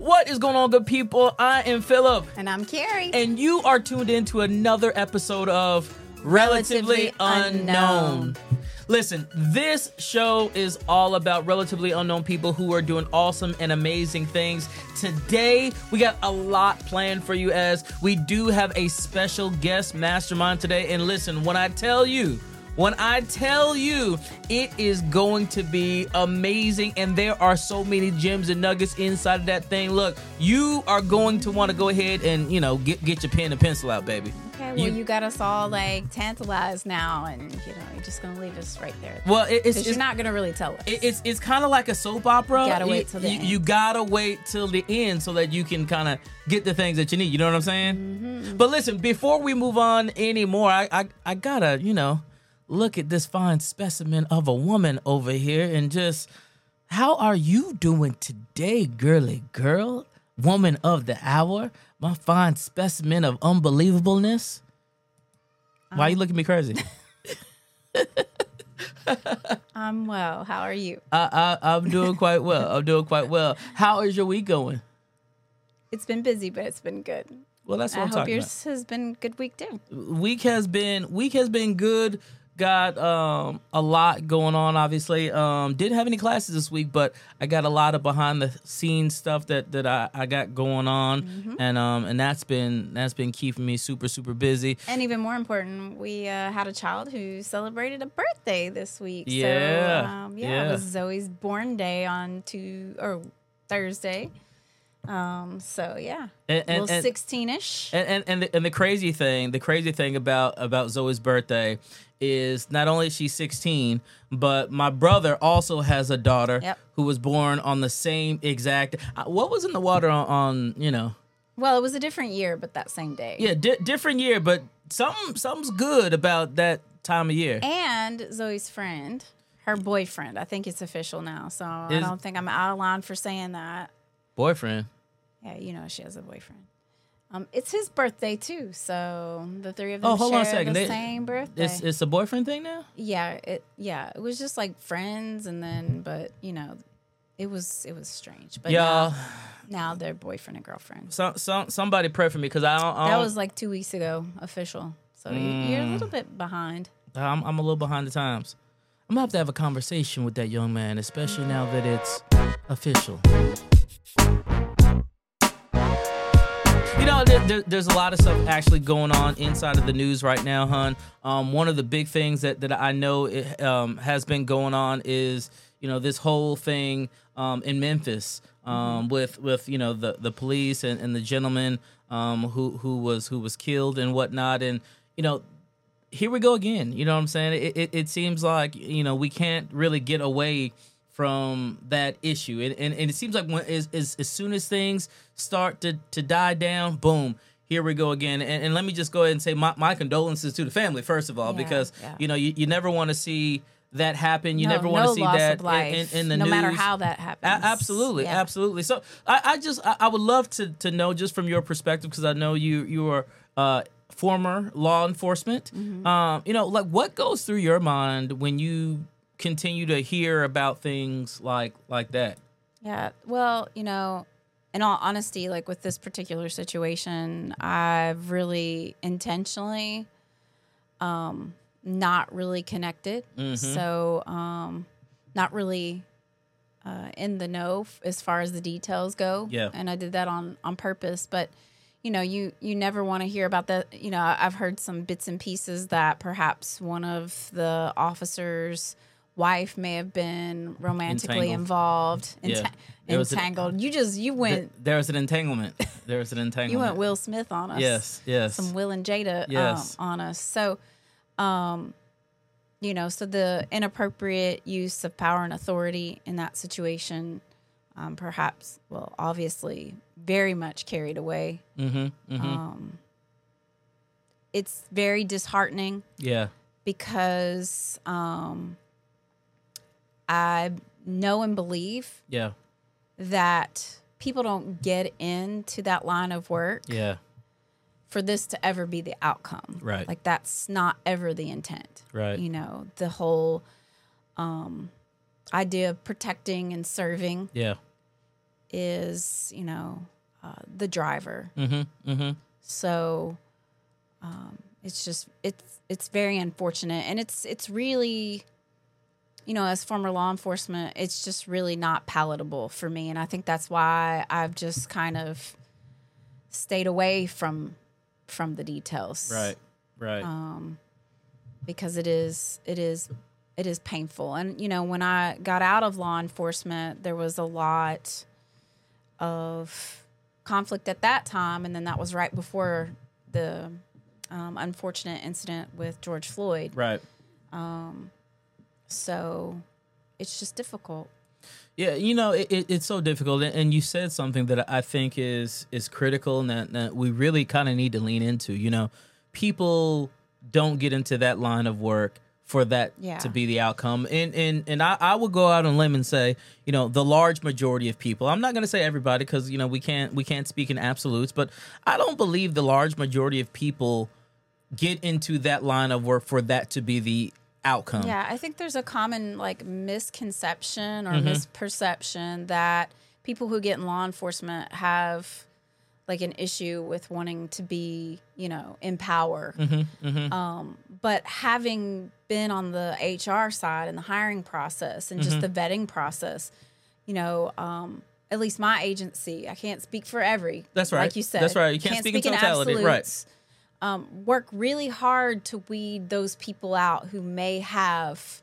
What is going on, good people? I am Philip, And I'm Carrie. and you are tuned in to another episode of Relatively, Relatively Unknown. Unknown. Listen, this show is all about relatively unknown people who are doing awesome and amazing things. Today, we got a lot planned for you as we do have a special guest mastermind today. And listen, when I tell you, when I tell you it is going to be amazing and there are so many gems and nuggets inside of that thing. Look, you are going to want to go ahead and, you know, get get your pen and pencil out, baby. okay, well, you, got us all like tantalized now, and you know, you're just gonna leave us right there. well, it, it's, it's not gonna really tell us. it- it's it's kind of like a soap opera. You gotta wait till the you, end. you gotta wait till the end so that you can kind of get the things that you need. You know what I'm saying? Mm-hmm. But listen, before we move on anymore, I, I I gotta you know look at this fine specimen of a woman over here and just how are you doing today, girly girl, woman of the hour, my fine specimen of unbelievableness. Why Um, you looking at me crazy? I'm well. How are you? I, I I'm doing quite well. I'm doing quite well. How is your week going? It's been busy, but it's been good. Well, that's what I I'm hope yours has been good week too. Week has been week has been good. Got um a lot going on. Obviously, um didn't have any classes this week, but I got a lot of behind the scenes stuff that that I, I got going on, Mm-hmm. and um and that's been that's been keeping me super super busy. And even more important, we uh, had a child who celebrated a birthday this week. Yeah, So, um, yeah, yeah. it was Zoe's born day on two or Thursday. Um, so yeah, And- and- little and- sixteen ish. And and and the, and the crazy thing, the crazy thing about about Zoe's birthday is not only is she 16, but my brother also has a daughter Yep. who was born on the same exact. uh, What was in the water on, on you know? Well, it was a different year, but that same day. Yeah, di- different year, but something something's good about that time of year. And Zoe's friend, her boyfriend, I think it's official now. So I don't think I'm out of line for saying that. Boyfriend. Yeah, you know she has a boyfriend. Um, it's his birthday too, so the three of them Oh, hold share on a second. the They- same birthday. It's it's a boyfriend thing now. yeah, it yeah, it was just like friends, and then but you know, it was it was strange. But Y'all, now, now they're boyfriend and girlfriend. some some somebody pray for me because I don't. I That don't was like two weeks ago, official. So you you're a Mm. little bit behind. I'm, I'm a little behind the times. I'm gonna have to have a conversation with that young man, especially now that it's official. You know, there, there, there's a lot of stuff actually going on inside of the news right now, hun. Um, one of the big things that, that I know it, um, has been going on is, you know, this whole thing um, in Memphis um, with with you know the the police and, and the gentleman um, who who was who was killed and whatnot, and you know here we go again. You know what I'm saying? It, it, it seems like you know we can't really get away from that issue, and and, and it seems like when as, as as soon as things start to to die down, boom. Here we go again, and, and let me just go ahead and say my, my condolences to the family first of all, Yeah, because yeah. you know you, you never want to see that happen. You No- never want no to see that in, in, in the no news. matter how that happens. A- absolutely, Yeah. absolutely. So I, I just I, I would love to to know just from your perspective because I know you you are uh, former law enforcement. Mm-hmm. Um, you know, like what goes through your mind when you continue to hear about things like like that? Yeah. Well, you know, in all honesty, like with this particular situation, I've really intentionally um not really connected. Mm-hmm. So, um not really uh in the know f- as far as the details go. Yeah. And I did that on on purpose, but you know, you you never want to hear about that. You know, I've heard some bits and pieces that perhaps one of the officers wife may have been romantically Entangled. involved Yeah. enta- There was a- entangled you just you Th- went there was an entanglement. There was an entanglement. you went will smith on us Yes, yes. some will and jada Yes. um, on us so um you know so the inappropriate use of power and authority in that situation um perhaps well obviously very much carried away mm-hmm, mm-hmm. um it's very disheartening yeah. because um I know and believe Yeah. that people don't get into that line of work Yeah. for this to ever be the outcome. Right. Like that's not ever the intent. Right. You know, the whole um idea of protecting and serving Yeah. is, you know, uh, the driver. Mm-hmm. Mm-hmm. So um, it's just it's it's very unfortunate, and it's it's really, you know, as former law enforcement, it's just really not palatable for me, and I think that's why I've just kind of stayed away from from the details, Right. Right. Um, because it is it is it is painful, and you know, when I got out of law enforcement, there was a lot of conflict at that time, and then that was right before the um, unfortunate incident with George Floyd. right. So it's just difficult. Yeah, you know, it, it, it's so difficult, and- and you said something that I think is is critical, and that, that we really kind of need to lean into. You know, people don't get into that line of work for that Yeah. to be the outcome, and and and I, I would go out on a limb and say, you know, the large majority of people. I'm not going to say everybody because you know we can't we can't speak in absolutes, but I don't believe the large majority of people get into that line of work for that to be the outcome. Yeah, I think there's a common like misconception or Mm-hmm. misperception that people who get in law enforcement have like an issue with wanting to be, you know, in power. Mm-hmm, Um, but having been on the HR side and the hiring process and just Mm-hmm. the vetting process, you know, um, at least my agency, I can't speak for every. That's right. Like you said, That's right. You can't speak in totality. Right. Um, work really hard to weed those people out who may have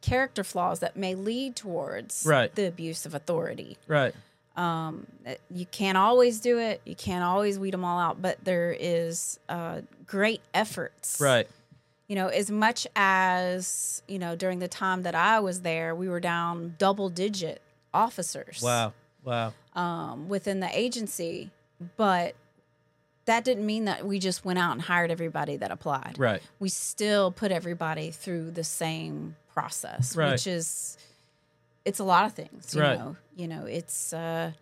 character flaws that may lead towards Right. the abuse of authority. Right. You can't always do it. You can't always weed them all out, but there is uh, great efforts Right. you know, as much as, you know, during the time that I was there, we were down double digit officers Wow. Wow. um, within the agency. But that didn't mean that we just went out and hired everybody that applied. Right. We still put everybody through the same process, Right. which is, it's a lot of things, you Right. know, you know, it's, uh,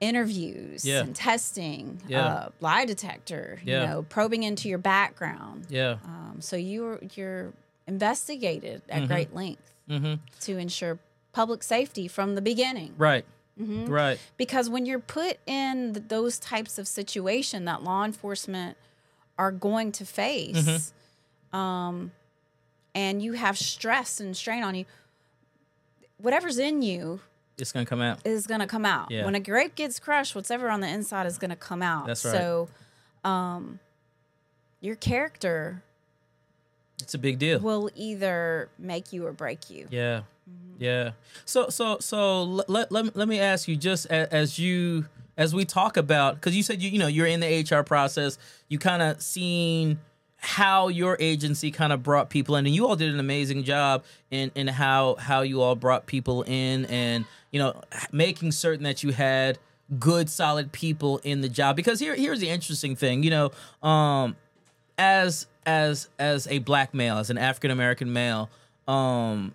interviews Yeah. and testing, Yeah. uh, lie detector, Yeah. you know, probing into your background. Yeah. Um, so you're you're investigated at Mm-hmm. great length to ensure public safety from the beginning. Right. Mm-hmm. Right. Because when you're put in th- those types of situation that law enforcement are going to face, um, and you have stress and strain on you, whatever's in you It's gonna come out. is going to come out. Yeah. When a grape gets crushed, whatever on the inside is going to come out. That's right. So, um, your character It's a big deal. will either make you or break you. Yeah. Mm-hmm. Yeah. So so so let let, let, me- ask you just as, as you as we talk about because you said you you know you're in the HR process, you kind of seen how your agency kind of brought people in and you all did an amazing job in in how how you all brought people in and you know making certain that you had good solid people in the job because here here's the interesting thing you know um as as as a black male as an african american male um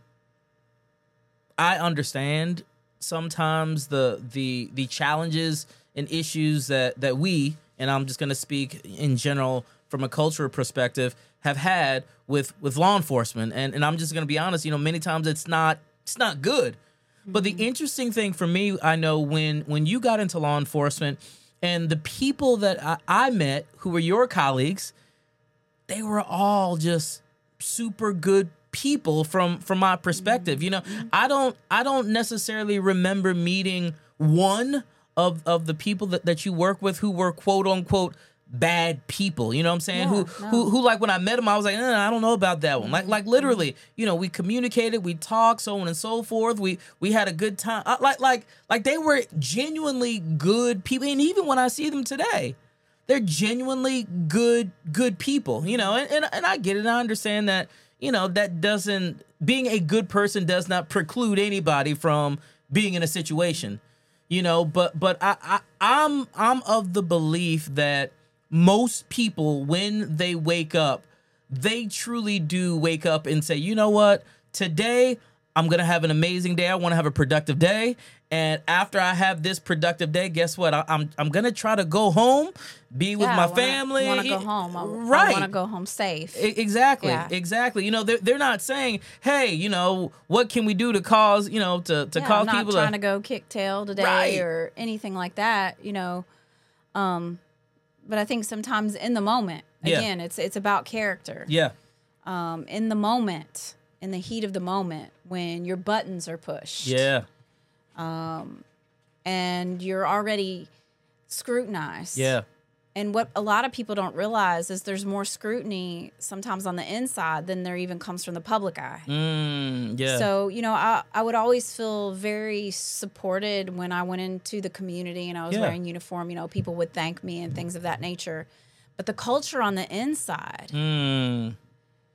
I understand sometimes the the the challenges and issues that that we and I'm just going to speak in general from a cultural perspective have had with with law enforcement. And and I'm just going to be honest you know many times it's not it's not good. But the interesting thing for me I know when when you got into law enforcement and the people that I, I met who were your colleagues they were all just super good people from from my perspective you know? I don't i don't necessarily remember meeting one of of the people that, that you work with who were quote unquote bad people you know what i'm saying? Who Yeah, who who like when i met them i was like eh, i don't know about that one. Like like literally you know we communicated we talked so on and so forth. We we had a good time. Uh, like like like they were genuinely good people. And even when i see them today they're genuinely good good people you know and, and, and i get it. I understand that you know that doesn't being a good person does not preclude anybody from being in a situation you know but but i, I i'm i'm of the belief that most people when they wake up they truly do wake up and say you know what? Today I'm gonna have an amazing day. I want to have a productive day, and after I have this productive day, guess what? I, I'm I'm gonna try to go home, be with Yeah, my I wanna- family. Want to go home? I, right? I want to go home safe. E- Exactly. Yeah. Exactly. You know, they're, they're not saying, hey, you know, what can we do to cause, you know, to, to yeah, cause I'm not people trying to, to go kick tail today Right. or anything like that. You know, um, but I think sometimes in the moment, again, it's it's about character. yeah, Um, in the moment, in the heat of the moment, when your buttons are pushed. yeah, and you're already scrutinized. yeah, And what a lot of people don't realize is there's more scrutiny sometimes on the inside than there even comes from the public eye. mm, yeah, So, you know, I, I would always feel very supported when I went into the community and I was Yeah. wearing uniform. You know, people would thank me and things of that nature. But the culture on the inside, mm,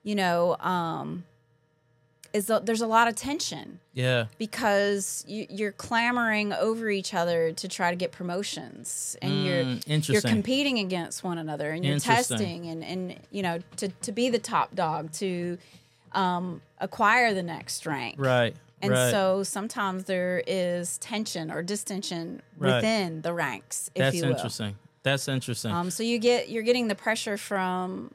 you know, um, is a, there's a lot of tension yeah, because you, you're clamoring over each other to try to get promotions, and you're Mm, you're competing against one another, and you're testing, and and you know to to be the top dog to um, acquire the next rank, right, And right. so sometimes there is tension or distension Right. within the ranks, if That's you will. interesting. That's interesting. Um, so you get you're getting the pressure from,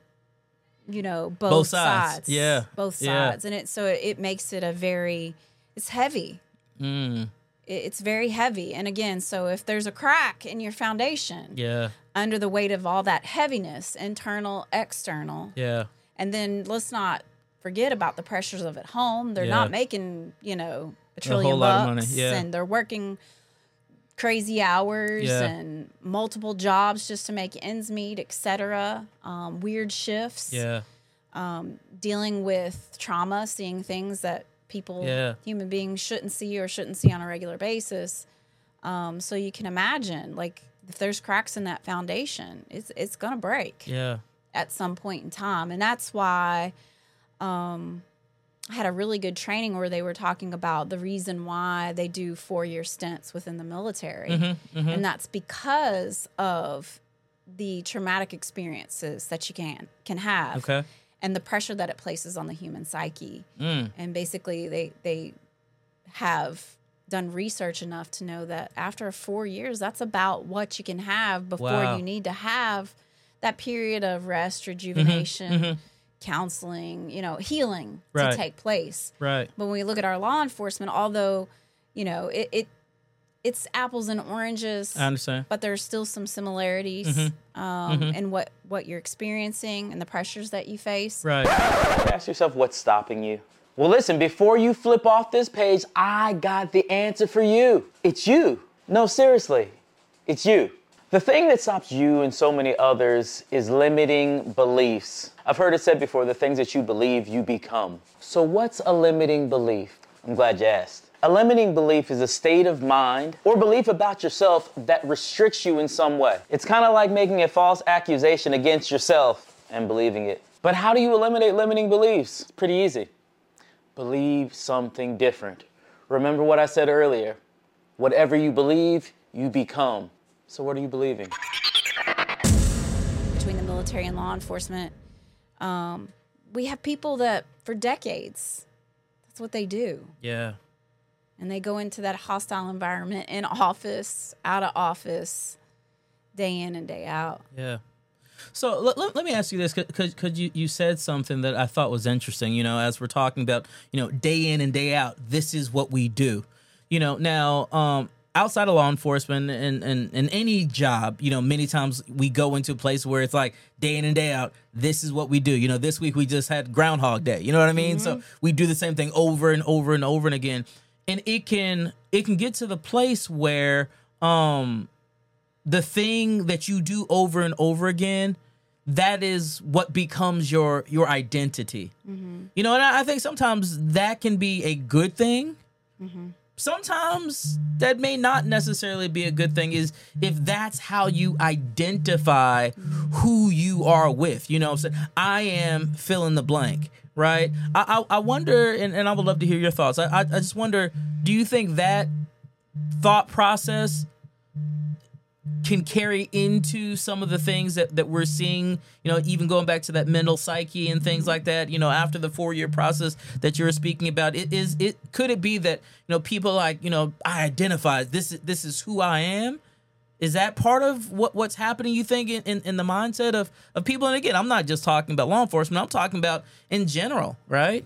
you know, both, Both sides. sides. Yeah. both Yeah. sides, and it so it, makes it a very it's heavy. mm, It- It's very heavy, and again, so if there's a crack in your foundation yeah, under the weight of all that heaviness, internal, external, yeah, and then let's not forget about the pressures of at home. They're Yeah. not making you know a trillion of bucks, yeah. and they're working crazy hours Yeah. and multiple jobs just to make ends meet, etc. Um, weird shifts, yeah, dealing with trauma, seeing things that people, Yeah. human beings, shouldn't see or shouldn't see on a regular basis. Um, so you can imagine, like, if there's cracks in that foundation, it's it's gonna break yeah, at some point in time. And that's why um, I had a really good training where they were talking about the reason why they do four year stints within the military. Mm-hmm, And that's because of the traumatic experiences that you can can have okay, and the pressure that it places on the human psyche. mm, And basically they they have done research enough to know that after four years, that's about what you can have before Wow. you need to have that period of rest, rejuvenation, mhm. Counseling, you know, healing Right. to take place. right, But when we look at our law enforcement, although, you know, it, it it's apples and oranges, I understand. but there's still some similarities Mm-hmm. um, in what what you're experiencing and the pressures that you face. Right, Ask yourself what's stopping you. Well, listen, before you flip off this page, I got the answer for you. It's you. No, seriously, it's you. The thing that stops you and so many others is limiting beliefs. I've heard it said before the things that you believe, you become. So, what's a limiting belief? I'm glad you asked. A limiting belief is a state of mind or belief about yourself that restricts you in some way. It's kind of like making a false accusation against yourself and believing it. But how do you eliminate limiting beliefs? It's pretty easy. Believe something different. Remember what I said earlier. Whatever you believe, you become. So, what are you believing? between the military and law enforcement, um, we have people that for decades, that's what they do. yeah, And they go into that hostile environment in office, out of office, day in and day out. Yeah. So let, let, let me ask you this because because you, you said something that I thought was interesting. You know, as we're talking about, you know, day in and day out, this is what we do. You know, now um, outside of law enforcement and, and and any job, you know, many times we go into a place where it's like day in and day out. This is what we do. You know, this week we just had Groundhog Day. You know what I mean? So mm-hmm. we do the same thing over and over and over and again, and it can it can get to the place where um the thing that you do over and over again that is what becomes your your identity mm-hmm. you know and I, I think sometimes that can be a good thing mm-hmm. Sometimes that may not necessarily be a good thing is if that's how you identify who you are with you know i'm saying? I am fill in the blank right? I i, I wonder and, and i would love to hear your thoughts. I, I i just wonder do you think that thought process can carry into some of the things that, that we're seeing, you know, even going back to that mental psyche and things like that, you know, after the four year process that you were speaking about, it is it could it be that, you know, people like, you know, I identify this is this is who I am? Is that part of what, what's happening, you think, in, in, in the mindset of, of people? And again, I'm not just talking about law enforcement, I'm talking about in general, right?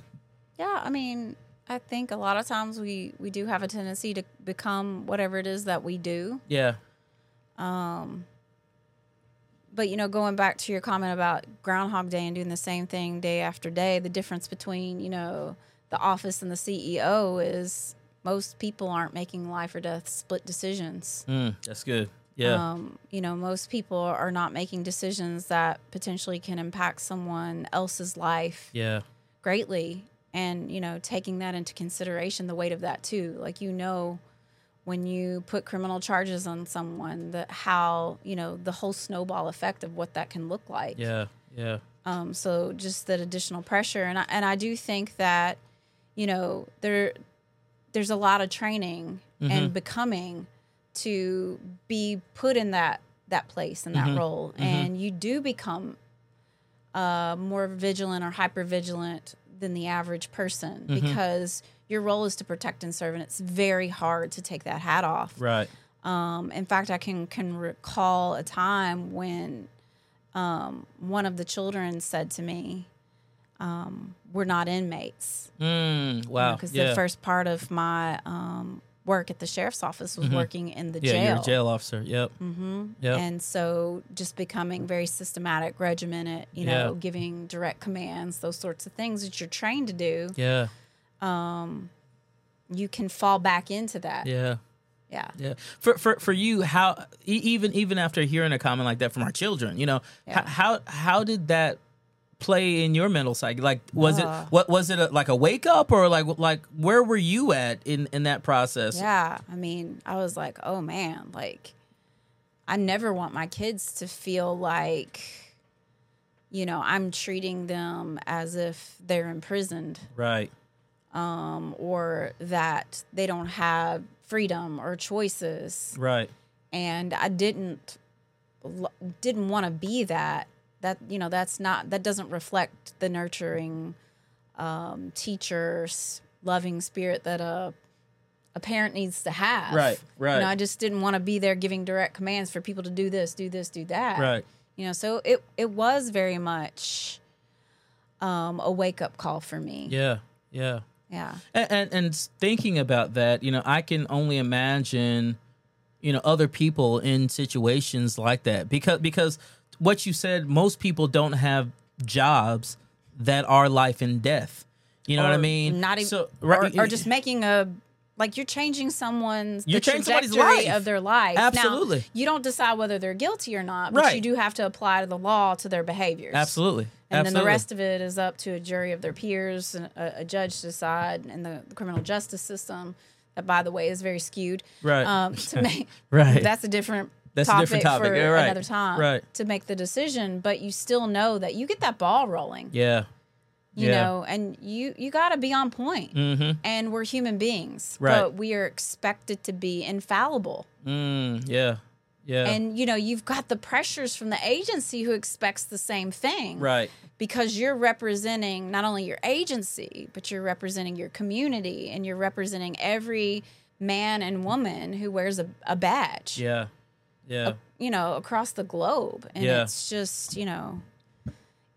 Yeah, I mean, I think a lot of times we we do have a tendency to become whatever it is that we do. Yeah. But you know, going back to your comment about Groundhog Day and doing the same thing day after day, the difference between you know the office and the CEO is most people aren't making life or death split decisions. Mm, that's good. Yeah. Um, you know, most people are not making decisions that potentially can impact someone else's life yeah. greatly and you know taking that into consideration the weight of that too like you know when you put criminal charges on someone that how you know the whole snowball effect of what that can look like. Yeah. Yeah. um, so just that additional pressure. And I, and I do think that you know there there's a lot of training and becoming to be put in that that place and that role. And you do become uh, more vigilant or hyper vigilant than the average person because your role is to protect and serve and it's very hard to take that hat off Right. um, in fact, I can can recall a time when um, one of the children said to me, um, "We're not inmates," Mm, wow. because yeah. the first part of my um, work at the sheriff's office was working in the yeah, jail. you're a jail officer. Yep. Mm-hmm. Yep. And so, just becoming very systematic, regimented, you know, Yeah. giving direct commands, those sorts of things that you're trained to do, yeah. You can fall back into that. Yeah. Yeah. Yeah. For for for you, how even even after hearing a comment like that from our children, you know, Yeah. how how did that play in your mental psyche? Like, was Uh. it what was it a, like a wake up or like like where were you at in in that process? Yeah, I mean, I was like, oh man, like I never want my kids to feel like you know, I'm treating them as if they're imprisoned Right. Um, or that they don't have freedom or choices. Right. And I didn't didn't want to be that. That you know, that's not that doesn't reflect the nurturing um, teachers, loving spirit that a a parent needs to have. Right, right. You know, I just didn't want to be there giving direct commands for people to do this, do this, do that. Right. You know, so it it was very much um, a wake up call for me. Yeah. Yeah. Yeah. And, and and thinking about that, you know, I can only imagine, you know, other people in situations like that because because what you said, most people don't have jobs that are life and death. You know what I mean? Not even, So, or, or just making a like you're changing someone's You're the changing somebody's trajectory life. of their life. Absolutely. Now, you don't decide whether they're guilty or not, but you do have to apply the law to their behaviors. absolutely. And absolutely. then the rest of it is up to a jury of their peers, and a, a judge to decide, and the, the criminal justice system, that by the way is very skewed. Right. Um, to make Right. That's a different. That's a topic different topic. for Yeah, right. another time Right. to make the decision, but you still know that you get that ball rolling. yeah. You Yeah. know and you you got to be on point Mm-hmm. and we're human beings Right. but we are expected to be infallible Mm, yeah. Yeah. and you know you've got the pressures from the agency who expects the same thing right. because you're representing not only your agency but you're representing your community and you're representing every man and woman who wears a, a badge Yeah. Yeah. you know across the globe and Yeah. it's just you know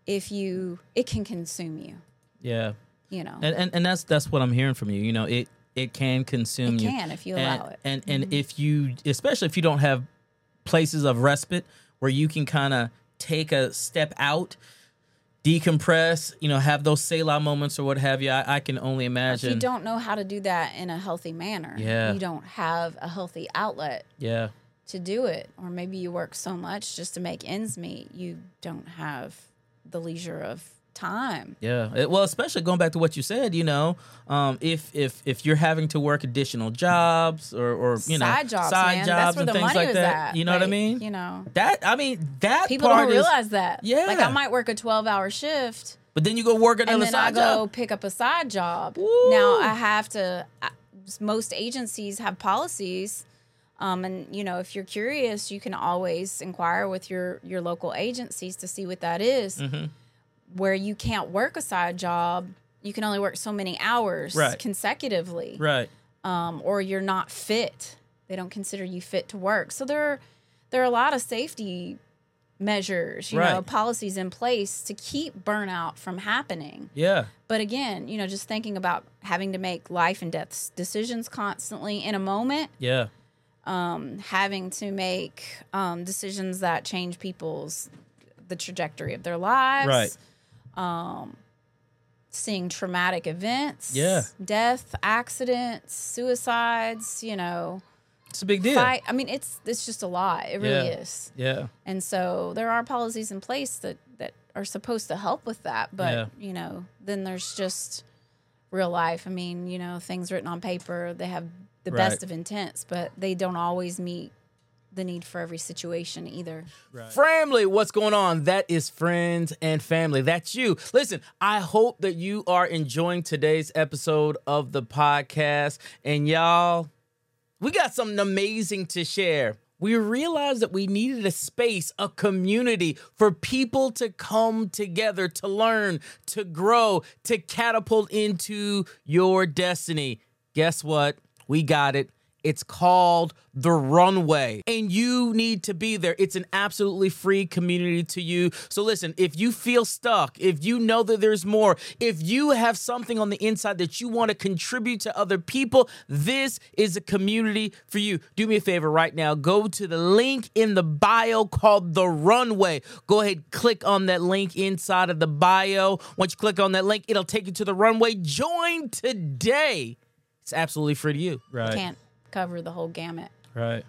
if you it can consume you Yeah. you know and, and and that's that's what I'm hearing from you. You know, it it can consume It you. can if you and, allow it. And and mm-hmm. if you, especially if you don't have places of respite where you can kind of take a step out, decompress, you know, have those Selah moments or what have you. I, I can only imagine. if you don't know how to do that in a healthy manner Yeah. you don't have a healthy outlet yeah. to do it or maybe you work so much just to make ends meet you don't have the leisure of time Yeah. Well, especially going back to what you said, you know, um, if if if you're having to work additional jobs or or you know side jobs side man jobs and things like that, at you know what I mean? you know That I mean that people don't is- realize that Yeah. like i might work a 12 hour shift But then you go work another and then I side go job. pick up a side job. Woo. Now I have to. I- Most agencies have policies Um, and you know, if you're curious, you can always inquire with your your local agencies to see what that is. Mm-hmm. Where you can't work a side job, you can only work so many hours Right. consecutively, Right. um, or you're not fit. They don't consider you fit to work. So there, there are a lot of safety measures, you know, policies in place to keep burnout from happening. Yeah. But again, you know, just thinking about having to make life and death decisions constantly in a moment, Yeah. Um, having to make um, decisions that change people's the trajectory of their lives, Right. seeing traumatic events, Yeah. death, accidents, suicides, you know, It's a big deal. fight. I mean, it's it's just a lot. It really Yeah. is. Yeah. And so there are policies in place that that are supposed to help with that, but Yeah. you know, then there's just real life. I mean, you know, things written on paper, they have the Right. best of intents, but they don't always meet the need for every situation either. Family, what's going on? That is friends and family. That's you. Listen, I hope that you are enjoying today's episode of the podcast. And y'all, we got something amazing to share. We realized that we needed a space, a community for people to come together, to learn, to grow, to catapult into your destiny. Guess what? We got it. It's called The Runway, and you need to be there. It's an absolutely free community to you. So, listen, if you feel stuck, if you know that there's more, if you have something on the inside that you want to contribute to other people, this is a community for you. Do me a favor right now go to the link in the bio called The Runway. Go ahead, click on that link inside of the bio. Once you click on that link, it'll take you to the runway. Join today. It's absolutely free to you. Right. Can't cover the whole gamut. Right.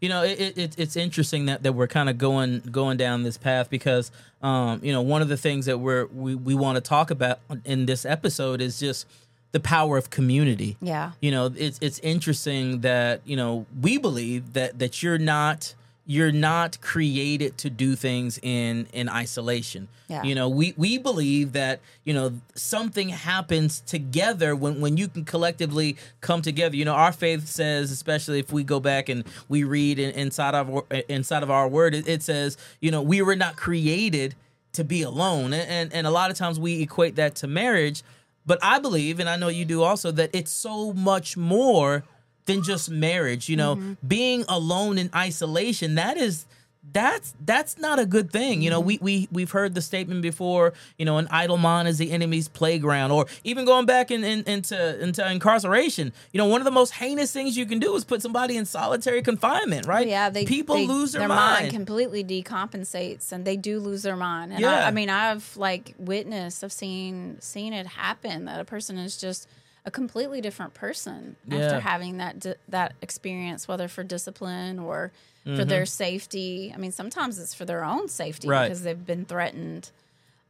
You know, it, it, it- it's interesting that, that we're kind of going going down this path because, um, you know, one of the things that we're we, we want to talk about in this episode is just the power of community. Yeah. You know, it's it's interesting that you know we believe that that you're not you're not created to do things in in isolation. Yeah. You know, we we believe that you know something happens together when when you can collectively come together. You know, our faith says, especially if we go back and we read in, inside of our- inside of our word, it, it says, you know, we were not created to be alone, and, and and a lot of times we equate that to marriage. But I believe, and I know you do also, that it's so much more than just marriage. You know, mm-hmm. being alone in isolation, that is that's that's not a good thing. You know, mm-hmm. we we we've heard the statement before, you know, an idle mind is the enemy's playground, or even going back in, in, into into incarceration. You know, one of the most heinous things you can do is put somebody in solitary confinement, right? Yeah, they people they- lose their, mind. completely decompensates, and they do lose their mind. And Yeah. I, I mean, I've like witnessed, I've seen seen it happen that a person is just a completely different person Yeah. after having that di- that experience, whether for discipline or for their safety. I mean, sometimes it's for their own safety Mm-hmm. Right. because they've been threatened.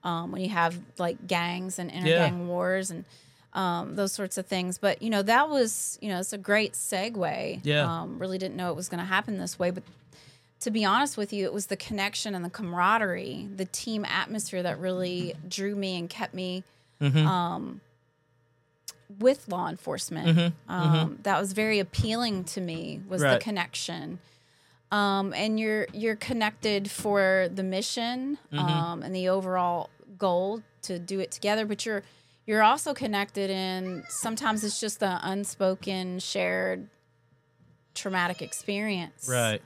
Um, when you have like gangs and Yeah. intergang wars and um, those sorts of things. But you know, that was you know, it's a great segue. Yeah. Um, really didn't know it was going to happen this way, but to be honest with you, it was the connection and the camaraderie, the team atmosphere that really drew me and kept me um, with law enforcement. Um, That was very appealing to me. Was Right. the connection. Um, and you're you're connected for the mission um, and the overall goal to do it together, but you're you're also connected in sometimes it's just the unspoken shared traumatic experience right.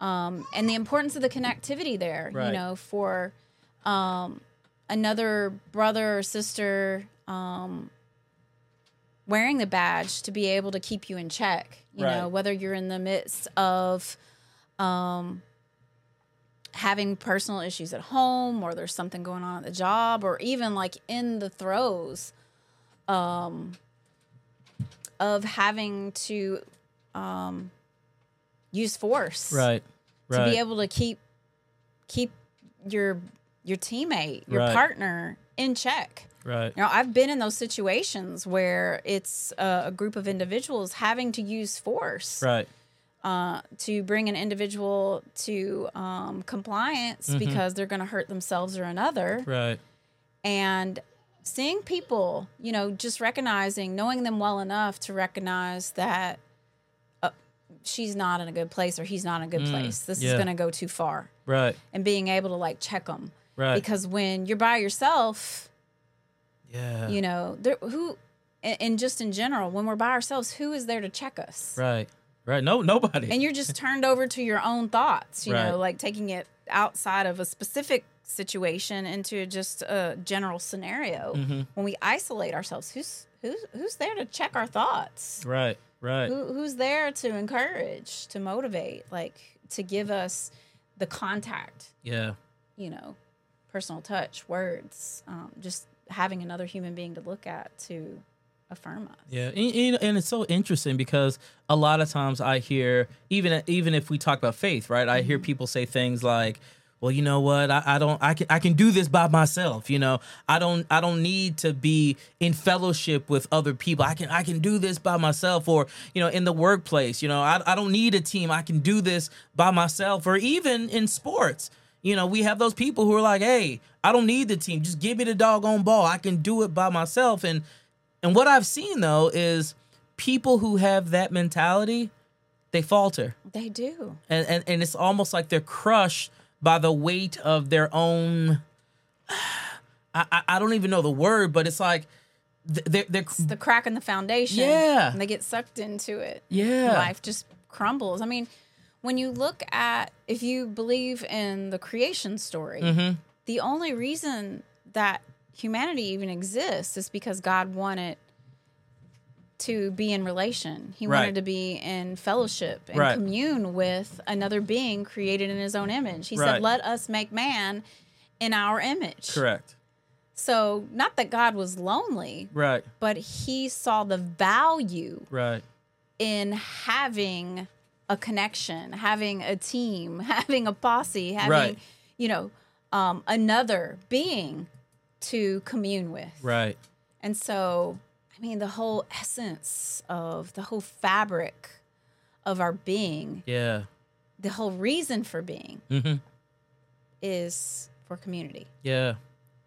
um, and the importance of the connectivity there Right. you know for um, another brother or sister um, wearing the badge to be able to keep you in check you know whether you're in the midst of um, having personal issues at home or there's something going on at the job or even like in the throes um, of having to um, use force Right. to Right. be able to keep keep your your teammate, your Right. partner in check. Right. Know, I've been in those situations where it's a, a group of individuals having to use force Right. uh, to bring an individual to um, compliance because they're going to hurt themselves or another. Right. And seeing people, you know, just recognizing, knowing them well enough to recognize that uh, she's not in a good place or he's not in a good place. This Mm, yeah. is going to go too far. Right. And being able to like check them. Right. Because when you're by yourself, yeah. you know, there, who, and, just in general, when we're by ourselves, who is there to check us? Right. Right. No. Nobody. And you're just turned over to your own thoughts, you Right. know, like taking it outside of a specific situation into just a general scenario. Mm-hmm. When we isolate ourselves, who's who's who's there to check our thoughts? right. Right. Who, who's there to encourage, to motivate, like to give us the contact, yeah. you know, personal touch, words, um, just having another human being to look at to affirm us. Yeah, and, and- it's so interesting because a lot of times I hear even even if we talk about faith, right? I hear mm-hmm. people say things like, "Well, you know what? I, I don't. I can. I can do this by myself. You know, I don't. I don't need to be in fellowship with other people. I can. I can do this by myself. Or you know, in the workplace, you know, I, I don't need a team. I can do this by myself. Or even in sports." You know, we have those people who are like, "Hey, I don't need the team. Just give me the doggone ball. I can do it by myself." And and what I've seen though is people who have that mentality, they falter. They do. And and, and it's almost like they're crushed by the weight of their own I, I, I don't even know the word, but it's like they're, they're It's the crack in the foundation. Yeah. And they get sucked into it. Yeah. Life just crumbles. I mean, when you look at, if you believe in the creation story, Mm-hmm. the only reason that humanity even exists is because God wanted to be in relation. He Right. wanted to be in fellowship and Right. commune with another being created in his own image. He Right. said, Let us make man in our image. correct. So, not that God was lonely, Right. but he saw the value Right. in having a connection, having a team, having a posse, having, Right. you know, um, another being to commune with. Right. And so, I mean, the whole essence of the whole fabric of our being, Yeah. the whole reason for being Mm-hmm. is for community. Yeah.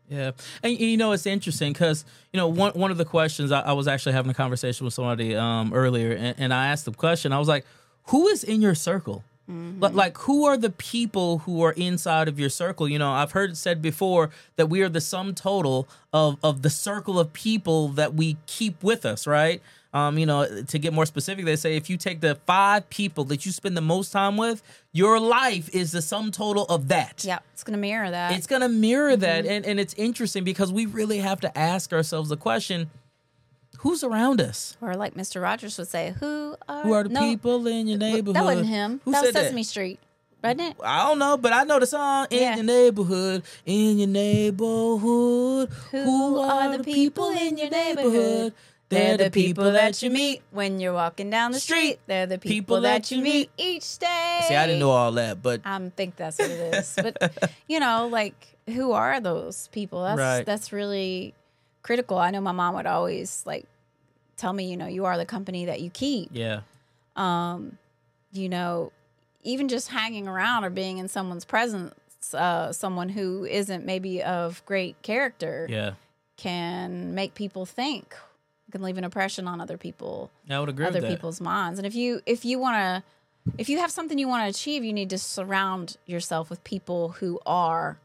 Yeah. And you know, it's interesting because, you know, one, one of the questions I, I was actually having a conversation with somebody um, earlier and, and I asked the question, I was like, who is in your circle? Like, like, who are the people who are inside of your circle? You know, I've heard it said before that we are the sum total of, of the circle of people that we keep with us, right? Um, you know, to get more specific, they say if you take the five people that you spend the most time with, your life is the sum total of that Yeah, it's to mirror that. it's to mirror that and, and it's interesting because we really have to ask ourselves the question who's around us or like Mr. Rogers would say, who are, who are the no, people in your neighborhood That wasn't him. who that was Sesame that Street, wasn't it? I don't know, but I know the song in Yeah. your neighborhood, in your neighborhood. Who, are the people in your neighborhood? They're the people that you meet. when you're walking down the street. They're the people, People that, that you you meet each day. See, I didn't know all that, but I think that's what it is. but you know, like who are those people? That's Right. that's really critical. I know my mom would always like tell me, you know, you are the company that you keep. yeah, You know, even just hanging around or being in someone's presence, uh, someone who isn't maybe of great character yeah, can make people think, can leave an impression on other people. I would agree other people's minds. And if you if you want to if you have something you want to achieve, you need to surround yourself with people who are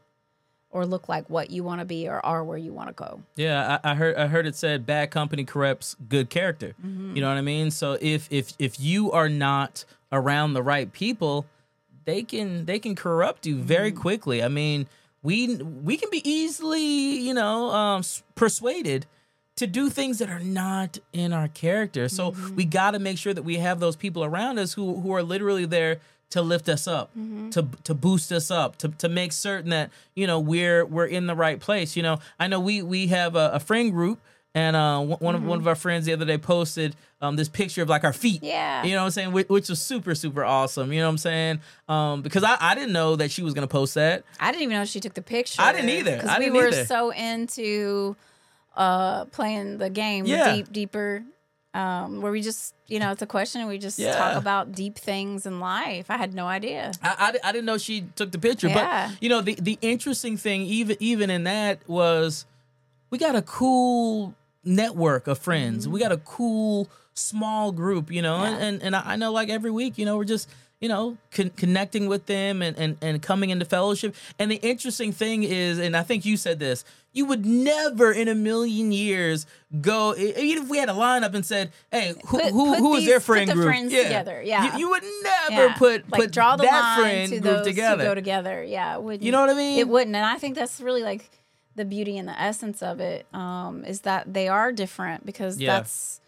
or look like what you want to be or are where you want to go. Yeah, I, I heard I heard it said bad company corrupts good character. Mm-hmm. You know what I mean? So if if if you are not around the right people, they can they can corrupt you very Mm-hmm. quickly. I mean, we we can be easily, you know, um persuaded to do things that are not in our character. So Mm-hmm. we got to make sure that we have those people around us who who are literally there to lift us up, Mm-hmm. to to boost us up, to to make certain that you know we're we're in the right place. You know, I know we we have a, a friend group. And uh, one one of one of our friends the other day posted um, this picture of like our feet. Mm-hmm. Yeah. you know what I'm saying, which, which was super super awesome. You know what I'm saying? Um, because I, I didn't know that she was gonna post that. I didn't even know she took the picture. I didn't either. Because we didn't were either. so into uh, playing the game Yeah. deep, deeper, um, where we just, you know, it's a question and we just Yeah. talk about deep things in life. I had no idea. I, I, I didn't know she took the picture, Yeah. but you know the the interesting thing even even in that was we got a cool network of friends. Mm-hmm. We got a cool small group, you know, and, and and I know like every week, you know, we're just you know con- connecting with them and, and and coming into fellowship. And the interesting thing is, and I think you said this, you would never in a million years go even if we had a lineup and said, hey, who Put- who, put who is these- their put friend the group? friends together, yeah. you, you would never Yeah. put like put draw the that line friend to group those together. go together. Yeah, wouldn't- You know what I mean? It wouldn't, and I think that's really like the beauty and the essence of it um, is that they are different because Yeah. that's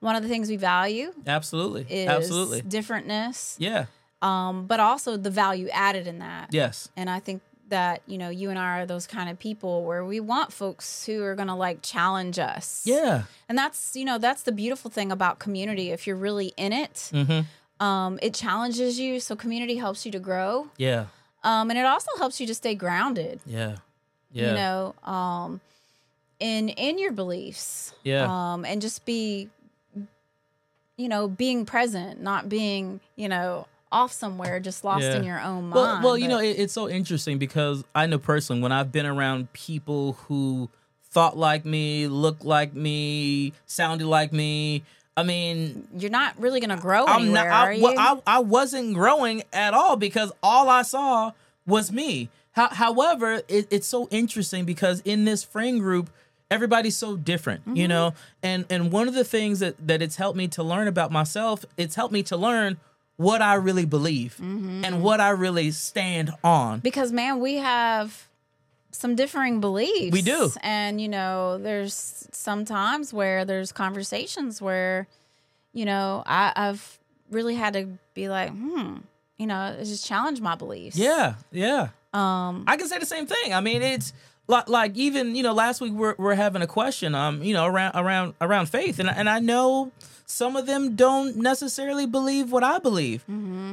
one of the things we value Absolutely, is absolutely, differentness, yeah, um, but also the value added in that. yes, And I think that you know you and I are those kind of people where we want folks who are going to like challenge us. yeah, And that's, you know, that's the beautiful thing about community. If you're really in it, Mm-hmm. um, it challenges you. So community helps you to grow. yeah, Um, and it also helps you to stay grounded, yeah, yeah, you know, um, in in your beliefs. Yeah. Um, and just be you know, being present, not being, you know, off somewhere just lost Yeah. in your own mind. Well, well, you But- know, it, it's so interesting because I know personally when I've been around people who thought like me, looked like me, sounded like me. I mean, you're not really going to grow I'm anywhere, not. are you? well, I, I wasn't growing at all because all I saw was me. How, however, it, it's so interesting because in this friend group, everybody's so different, Mm-hmm. you know. And and one of the things that that it's helped me to learn about myself, it's helped me to learn what I really believe Mm-hmm. and what I really stand on. because man we have some differing beliefs We do. and you know there's some times where there's conversations where you know I, i've really had to be like hmm you know just challenge my beliefs Yeah, yeah. um I can say the same thing. I mean, it's like, like even you know last week we're, we're having a question um you know around around around faith and and I know some of them don't necessarily believe what I believe.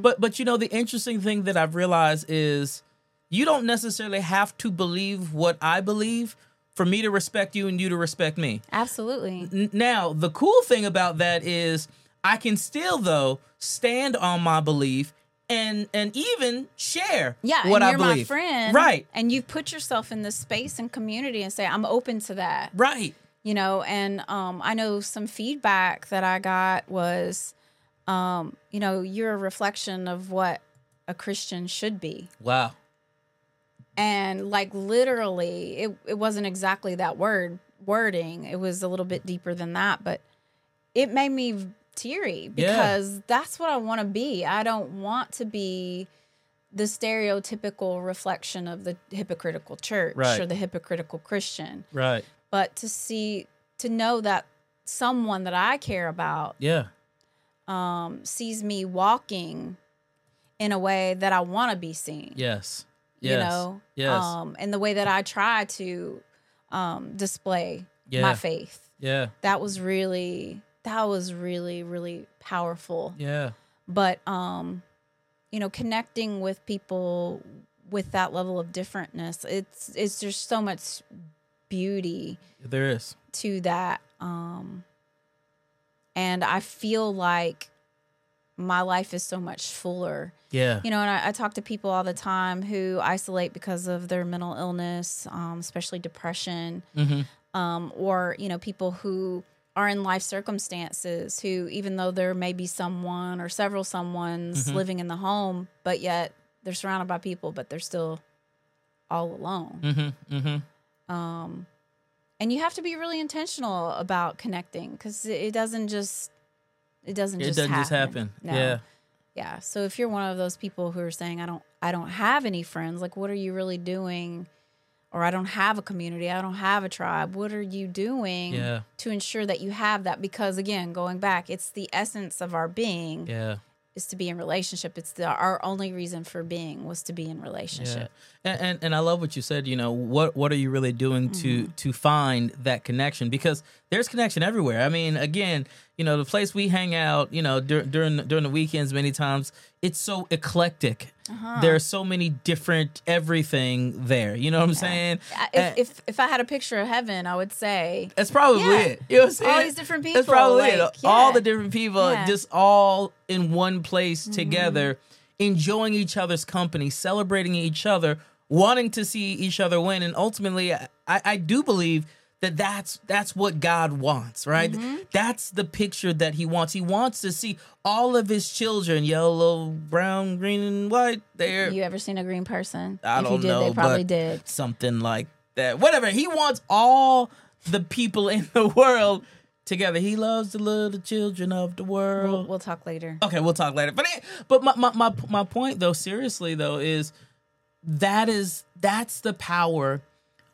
But but you know the interesting thing that I've realized is you don't necessarily have to believe what I believe for me to respect you and you to respect me. absolutely N- Now, the cool thing about that is I can still though stand on my belief and and even share yeah what and I you're believe. my friend Right. and you've put yourself in this space and community and say i'm open to that Right. you know and um, i know some feedback that i got was um, you know you're a reflection of what a christian should be Wow. and like literally it, it wasn't exactly that word wording it was a little bit deeper than that but it made me teary Yeah. because that's what i want to be i don't want to be the stereotypical reflection of the hypocritical church Right. or the hypocritical christian Right. but to see to know that someone that i care about Yeah. um, sees me walking in a way that i want to be seen Yes. Yes. you know Yes. um and the way that i try to um display Yeah. my faith yeah. that was really that was really really powerful Yeah. but um you know connecting with people with that level of differentness it's it's just so much beauty There is. to that um and i feel like my life is so much fuller Yeah. you know, and I, I talk to people all the time who isolate because of their mental illness, um, especially depression, Mhm. um, or you know, people who are in life circumstances who, even though there may be someone or several someone's living in the home, but yet they're surrounded by people, but they're still all alone. Mm-hmm. Mm-hmm. Um, and you have to be really intentional about connecting because it, it doesn't just it doesn't It just doesn't happen. just happen. No. Yeah. Yeah. So if you're one of those people who are saying I don't I don't have any friends, like what are you really doing? Or I don't have a community, I don't have a tribe. What are you doing Yeah. to ensure that you have that? Because again, going back, it's the essence of our being Yeah. is to be in relationship. It's the, our only reason for being was to be in Yeah. relationship. And, and and I love what you said. You know what what are you really doing to Mm-hmm. to find that connection? Because there's connection everywhere. I mean, again, you know, the place we hang out, you know, dur- during during the weekends, many times it's so eclectic. Uh-huh. There are so many different everything there. You know what I'm saying? I- And- If, if if I had a picture of heaven, I would say That's probably Yeah. it. You know what I'm saying? All these different people. That's probably it. like, All the different people Yeah. Mm-hmm. just all in one place together, enjoying each other's company, celebrating each other, wanting to see each other win. And ultimately, I, I do believe that that's that's what God wants, right? Mm-hmm. That's the picture that he wants. He wants to see all of his children, yellow, brown, green, and white. There, You ever seen a green person? I if don't you did, know, they probably did. something like that. Whatever. He wants all the people in the world together. He loves the little children of the world. We'll, we'll talk later. Okay, we'll talk later. But but my, my my my point though, seriously though, is that is that's the power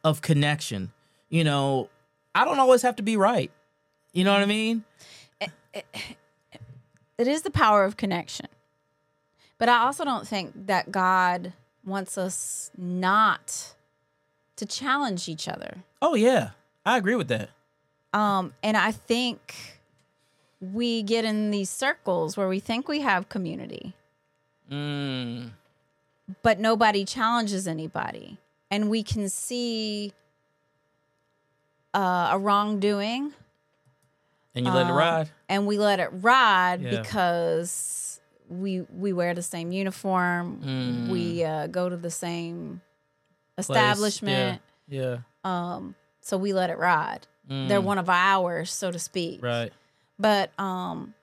of connection. You know, I don't always have to be right. You know what I mean? It is the power of connection. But I also don't think that God wants us not to challenge each other. Oh yeah, I agree with that. Um, and I think we get in these circles where we think we have community, Mm, but nobody challenges anybody. And we can see uh, a wrongdoing and you let it Um, ride. and we let it ride Yeah. because we we wear the same uniform, Mm. we uh, go to the same Place. establishment, Yeah. um, so we let it ride. yeah. They're Mm, one of ours, so to speak. right. But um,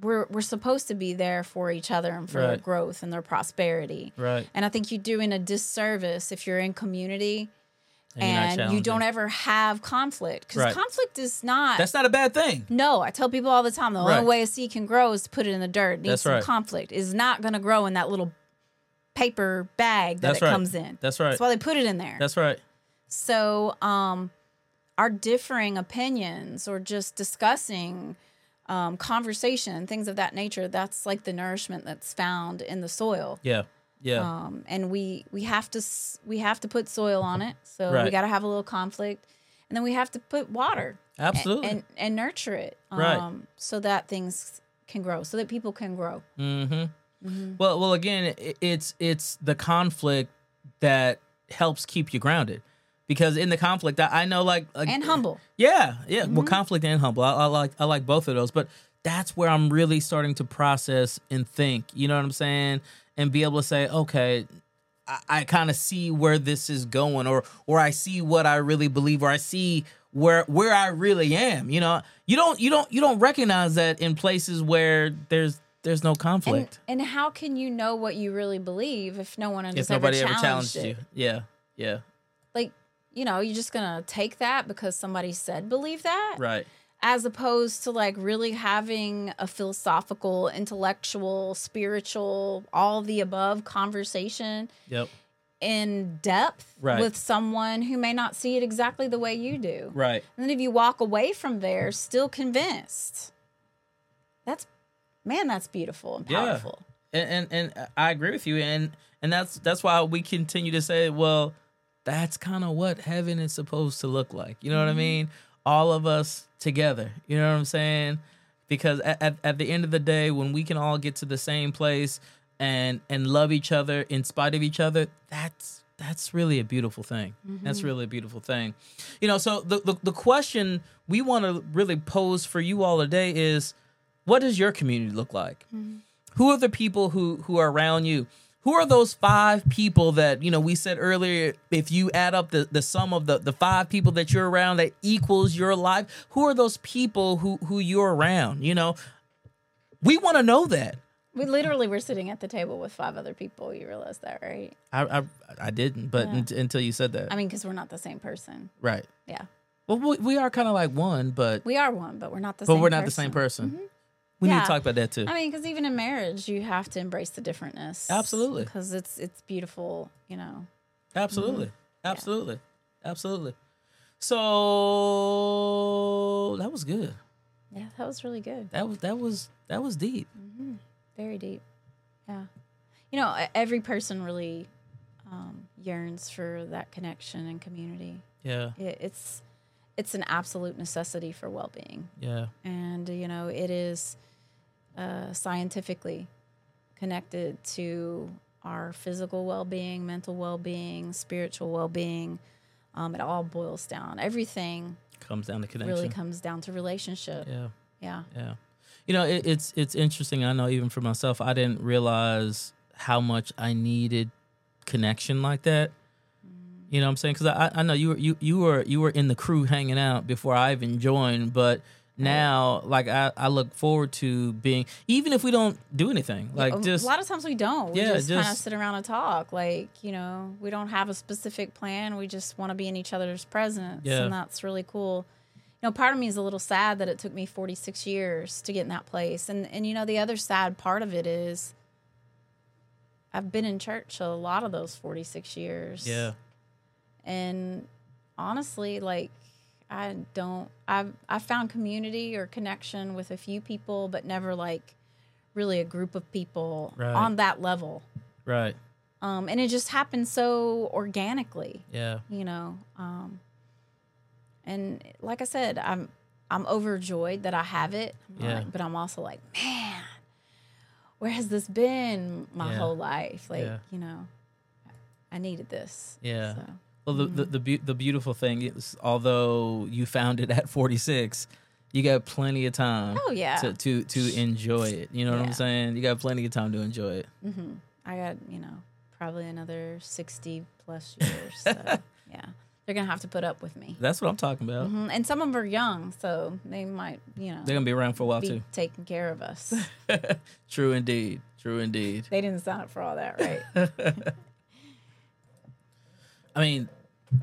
we're we're supposed to be there for each other and for their Right. growth and their prosperity. Right. And I think you're doing a disservice if you're in community And you don't ever have conflict because Right. conflict is not That's not a bad thing. no, I tell people all the time the Right. only way a seed can grow is to put it in the dirt. It needs That's some right. conflict. Is not going to grow in that little paper bag that That's it right. comes in. That's right. That's why they put it in there. That's right. so, um, our differing opinions or just discussing um, conversation, things of that nature, that's like the nourishment that's found in the soil. Yeah. Yeah. Um, and we we have to we have to put soil on it. So we got to have a little conflict, and then we have to put water Absolutely. and, and nurture it um, Right. so that things can grow so that people can grow Mm-hmm. Well, well, again, it's it's the conflict that helps keep you grounded, because in the conflict, I, I know, like, like and humble yeah, yeah, well, conflict and humble, I, I like I like both of those, but that's where I'm really starting to process and think. You know what I'm saying, and be able to say, okay. I, I kind of see where this is going, or or I see what I really believe, or I see where where I really am. You know, you don't you don't you don't recognize that in places where there's there's no conflict. and how can you know what you really believe if no one has if nobody ever challenged challenged you. Yeah, yeah, like you know you're just gonna take that because somebody said believe that right. As opposed to like really having a philosophical intellectual spiritual all the above conversation Yep. in depth Right. with someone who may not see it exactly the way you do. Right. And then if you walk away from there still convinced, that's man, that's beautiful and Yeah. powerful. And, and and I agree with you, and and that's that's why we continue to say, well, that's kind of what heaven is supposed to look like. You know what I mm-hmm. mean? All of us together. You know what I'm saying? Because at, at, at the end of the day, when we can all get to the same place and and love each other in spite of each other, that's that's really a beautiful thing. Mm-hmm. That's really a beautiful thing. You know, so the the, the question we want to really pose for you all today is what does your community look like? Mm-hmm. Who are the people who who are around you? Who are those five people that you know we said earlier? If you add up the, the sum of the, the five people that you're around, that equals your life. Who are those people who who you're around? You know, we want to know that. We literally were sitting at the table with five other people. You realize that, right? I I, I didn't, but Yeah. unt- until you said that, I mean, because we're not the same person. right? Yeah. Well, we, we are kind of like one, but We are one, but we're not the same. but same we're not the same person. Mm-hmm. We need to talk about that too. I mean, because even in marriage, you have to embrace the differentness. Absolutely. Because it's it's beautiful, you know. Absolutely. Absolutely. Absolutely. So that was good. Yeah, that was really good. That was that was that was deep. Very deep. Yeah. You know, every person really um, yearns for that connection and community. Yeah. It, it's it's an absolute necessity for well being. Yeah. and you know it is uh, scientifically connected to our physical well-being mental well-being spiritual well-being um, it all boils down everything Comes down to connection. really comes down to relationship yeah. yeah Yeah. You know, it, it's it's interesting. I know even for myself, I didn't realize how much I needed connection like that. You know what I'm saying? Because I, I know you were you you were you were in the crew hanging out before I even joined, but now like I, I look forward to being even if we don't do anything like a, just a lot of times we don't. We Yeah, just, kind of sit around and talk like you know we don't have a specific plan. We just want to be in each other's presence Yeah. and that's really cool. You know part of me is a little sad that it took me 46 years to get in that place and and you know the other sad part of it is i've been in church a lot of those 46 years. Yeah. And honestly like i don't i've i found community or connection with a few people but never like really a group of people Right. on that level right um and it just happened so organically yeah you know um and like i said i'm i'm overjoyed that i have it I'm Yeah. like- but i'm also like man where has this been my Yeah. whole life like Yeah. you know i needed this Yeah. so. Well, the the the, beau- the beautiful thing is, although you found it at 46, you got plenty of time. Oh, yeah. To to to enjoy it. You know what I'm saying? You got plenty of time to enjoy it. hmm I got, you know, probably another 60 plus years. So, yeah. They're going to have to put up with me. That's what I'm talking about. Mhm. And some of them are young, so they might, you know, They're gonna be around for a while be too. taking care of us. True indeed. True indeed. they didn't sign up for all that, right? I mean,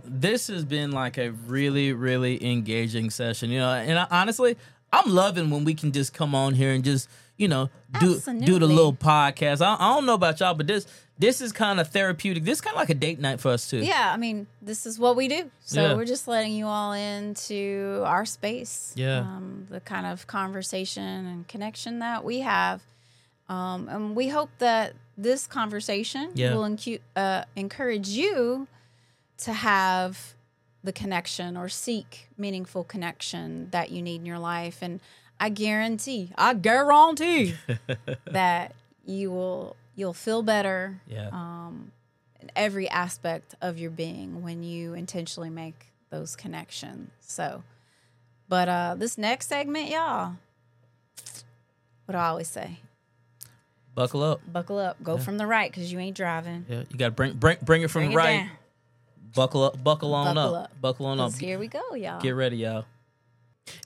this has been like a really, really engaging session. You know, and I, honestly, I'm loving when we can just come on here and just, you know, do do the little podcast. I, I don't know about y'all, but this this is kind of therapeutic. This is kind of like a date night for us too. yeah. I mean, this is what we do. So Yeah. we're just letting you all into our space. Yeah. Um, the kind of conversation and connection that we have. Um, and we hope that this conversation Yeah. will encu- uh, encourage you to have the connection or seek meaningful connection that you need in your life. And I guarantee, I guarantee that you will you'll feel better Yeah. um, in every aspect of your being when you intentionally make those connections. So, but uh, this next segment, y'all, what do I always say? Buckle up. Buckle up, go from the right because you ain't driving. Yeah, you got to bring bring bring it from Bring the it right. down. Buckle up. Buckle on Buckle up. up. Buckle on up. Here we go, y'all. Get ready, y'all.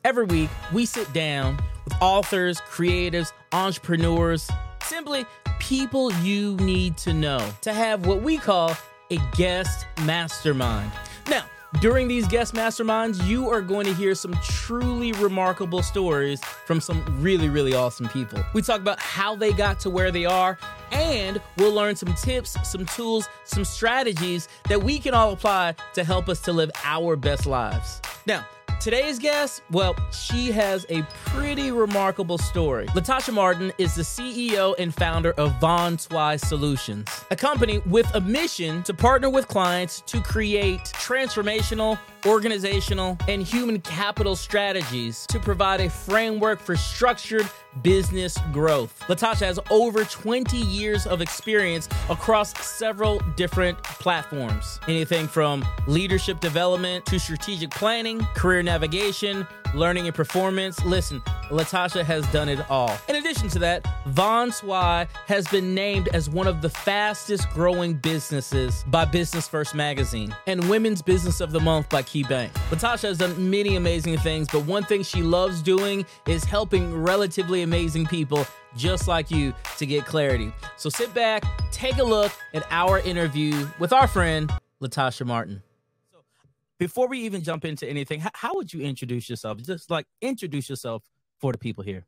Every week, we sit down with authors, creatives, entrepreneurs, simply people you need to know to have what we call a guest mastermind. Now, during these guest masterminds, you are going to hear some truly remarkable stories from some really, really awesome people. We talk about how they got to where they are, and we'll learn some tips, some tools, some strategies that we can all apply to help us to live our best lives. Now, Today's guest, well, she has a pretty remarkable story. Latasha Martin is the CEO and founder of Von Twy Solutions, a company with a mission to partner with clients to create transformational, organizational, and human capital strategies to provide a framework for structured business growth. Latasha has over 20 years of experience across several different platforms. Anything from leadership development to strategic planning, career navigation, learning and performance. Listen, Latasha has done it all. In addition to that, Von Swy has been named as one of the fastest growing businesses by Business First Magazine and Women's Business of the Month by KeyBank. Latasha has done many amazing things, but one thing she loves doing is helping relatively amazing people just like you to get clarity. So sit back, take a look at our interview with our friend, Latasha Martin. So before we even jump into anything, how, how would you introduce yourself? Just like introduce yourself for the people here.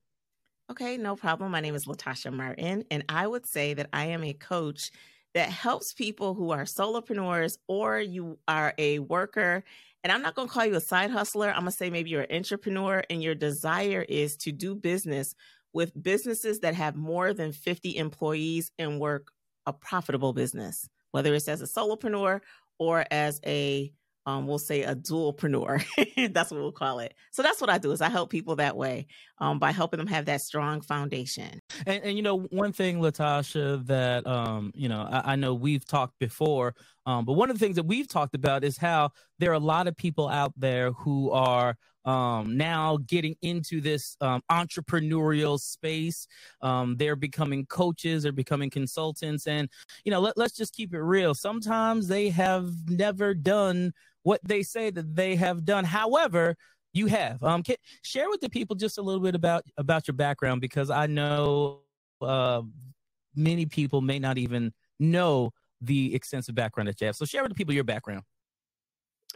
Okay, no problem. My name is Latasha Martin, and I would say that I am a coach that helps people who are solopreneurs or you are a worker. And I'm not going to call you a side hustler. I'm going to say maybe you're an entrepreneur and your desire is to do business with businesses that have more than 50 employees and work a profitable business, whether it's as a solopreneur or as a um, we'll say a dualpreneur. that's what we'll call it. So that's what I do is I help people that way um, by helping them have that strong foundation. And, and you know, one thing, Latasha, that um, you know, I, I know we've talked before, um, but one of the things that we've talked about is how there are a lot of people out there who are um, now getting into this um, entrepreneurial space. Um, they're becoming coaches, they're becoming consultants, and you know, let, let's just keep it real. Sometimes they have never done what they say that they have done. However, you have. Um, can, share with the people just a little bit about about your background because I know uh, many people may not even know the extensive background that you have. So share with the people your background.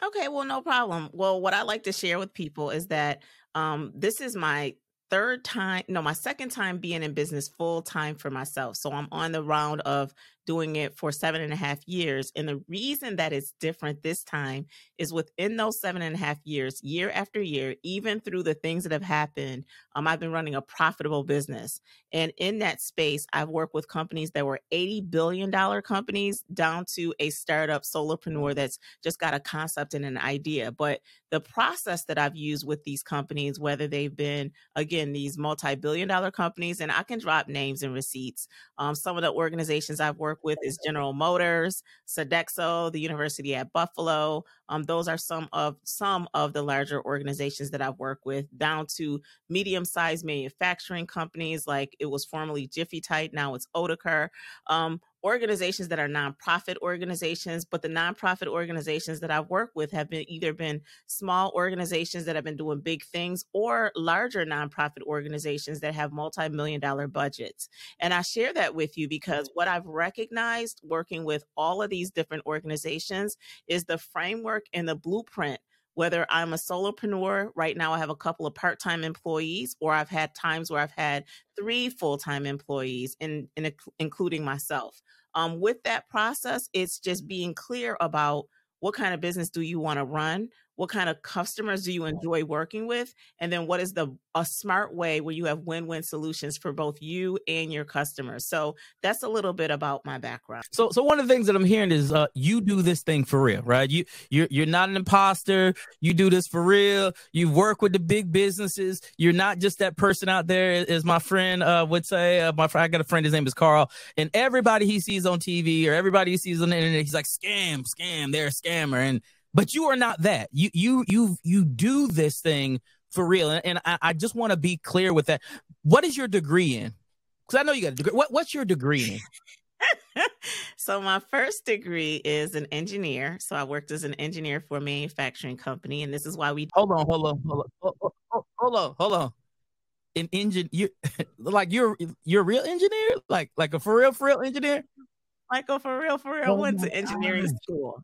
Okay, well, no problem. Well, what I like to share with people is that um, this is my third time, no, my second time being in business full time for myself. So I'm on the round of doing it for seven and a half years. And the reason that it's different this time is within those seven and a half years, year after year, even through the things that have happened, um, I've been running a profitable business. And in that space, I've worked with companies that were $80 billion companies down to a startup solopreneur that's just got a concept and an idea. But the process that I've used with these companies, whether they've been, again, these multi billion dollar companies, and I can drop names and receipts. Um, some of the organizations I've worked work with is General Motors, Sodexo, the University at Buffalo. Um, those are some of some of the larger organizations that I've worked with, down to medium-sized manufacturing companies like it was formerly Jiffy Tite, now it's Oetiker. Um, organizations that are nonprofit organizations, but the nonprofit organizations that I've worked with have been either been small organizations that have been doing big things or larger nonprofit organizations that have multi-million dollar budgets. And I share that with you because what I've recognized working with all of these different organizations is the framework and the blueprint whether I'm a solopreneur, right now I have a couple of part time employees, or I've had times where I've had three full time employees, in, in, including myself. Um, with that process, it's just being clear about what kind of business do you want to run? What kind of customers do you enjoy working with? And then what is the a smart way where you have win-win solutions for both you and your customers. So that's a little bit about my background. So so one of the things that I'm hearing is uh you do this thing for real, right? You you're you're not an imposter. You do this for real. You work with the big businesses. You're not just that person out there as my friend uh would say. Uh, my I got a friend his name is Carl and everybody he sees on TV or everybody he sees on the internet he's like scam, scam, they're a scammer and but you are not that. You you you you do this thing for real. And, and I, I, just want to be clear with that. What is your degree in? Because I know you got a degree. What, what's your degree in? so my first degree is an engineer. So I worked as an engineer for a manufacturing company, and this is why we hold on, hold on, hold on, hold on, hold on, hold on. An engine, you like you're you're a real engineer, like like a for real for real engineer. Michael, for real, for real, oh went to engineering God. school.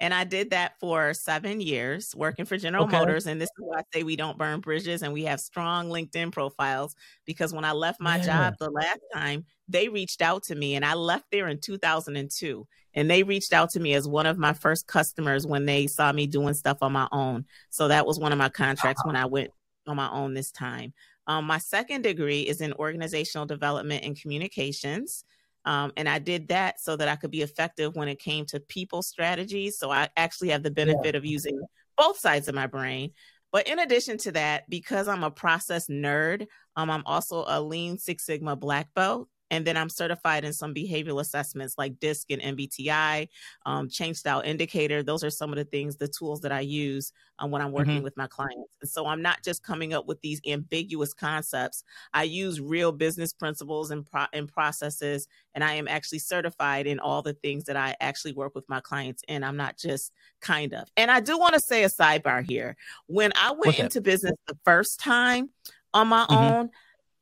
And I did that for seven years working for General okay. Motors. And this is why I say we don't burn bridges and we have strong LinkedIn profiles because when I left my yeah. job the last time, they reached out to me and I left there in 2002. And they reached out to me as one of my first customers when they saw me doing stuff on my own. So that was one of my contracts when I went on my own this time. Um, my second degree is in organizational development and communications. Um, and I did that so that I could be effective when it came to people strategies. So I actually have the benefit yeah. of using both sides of my brain. But in addition to that, because I'm a process nerd, um, I'm also a Lean Six Sigma black belt. And then I'm certified in some behavioral assessments like DISC and MBTI, um, change style indicator. Those are some of the things, the tools that I use um, when I'm working mm-hmm. with my clients. And so I'm not just coming up with these ambiguous concepts. I use real business principles and, pro- and processes, and I am actually certified in all the things that I actually work with my clients in. I'm not just kind of. And I do want to say a sidebar here. When I went What's into that? business the first time on my mm-hmm. own,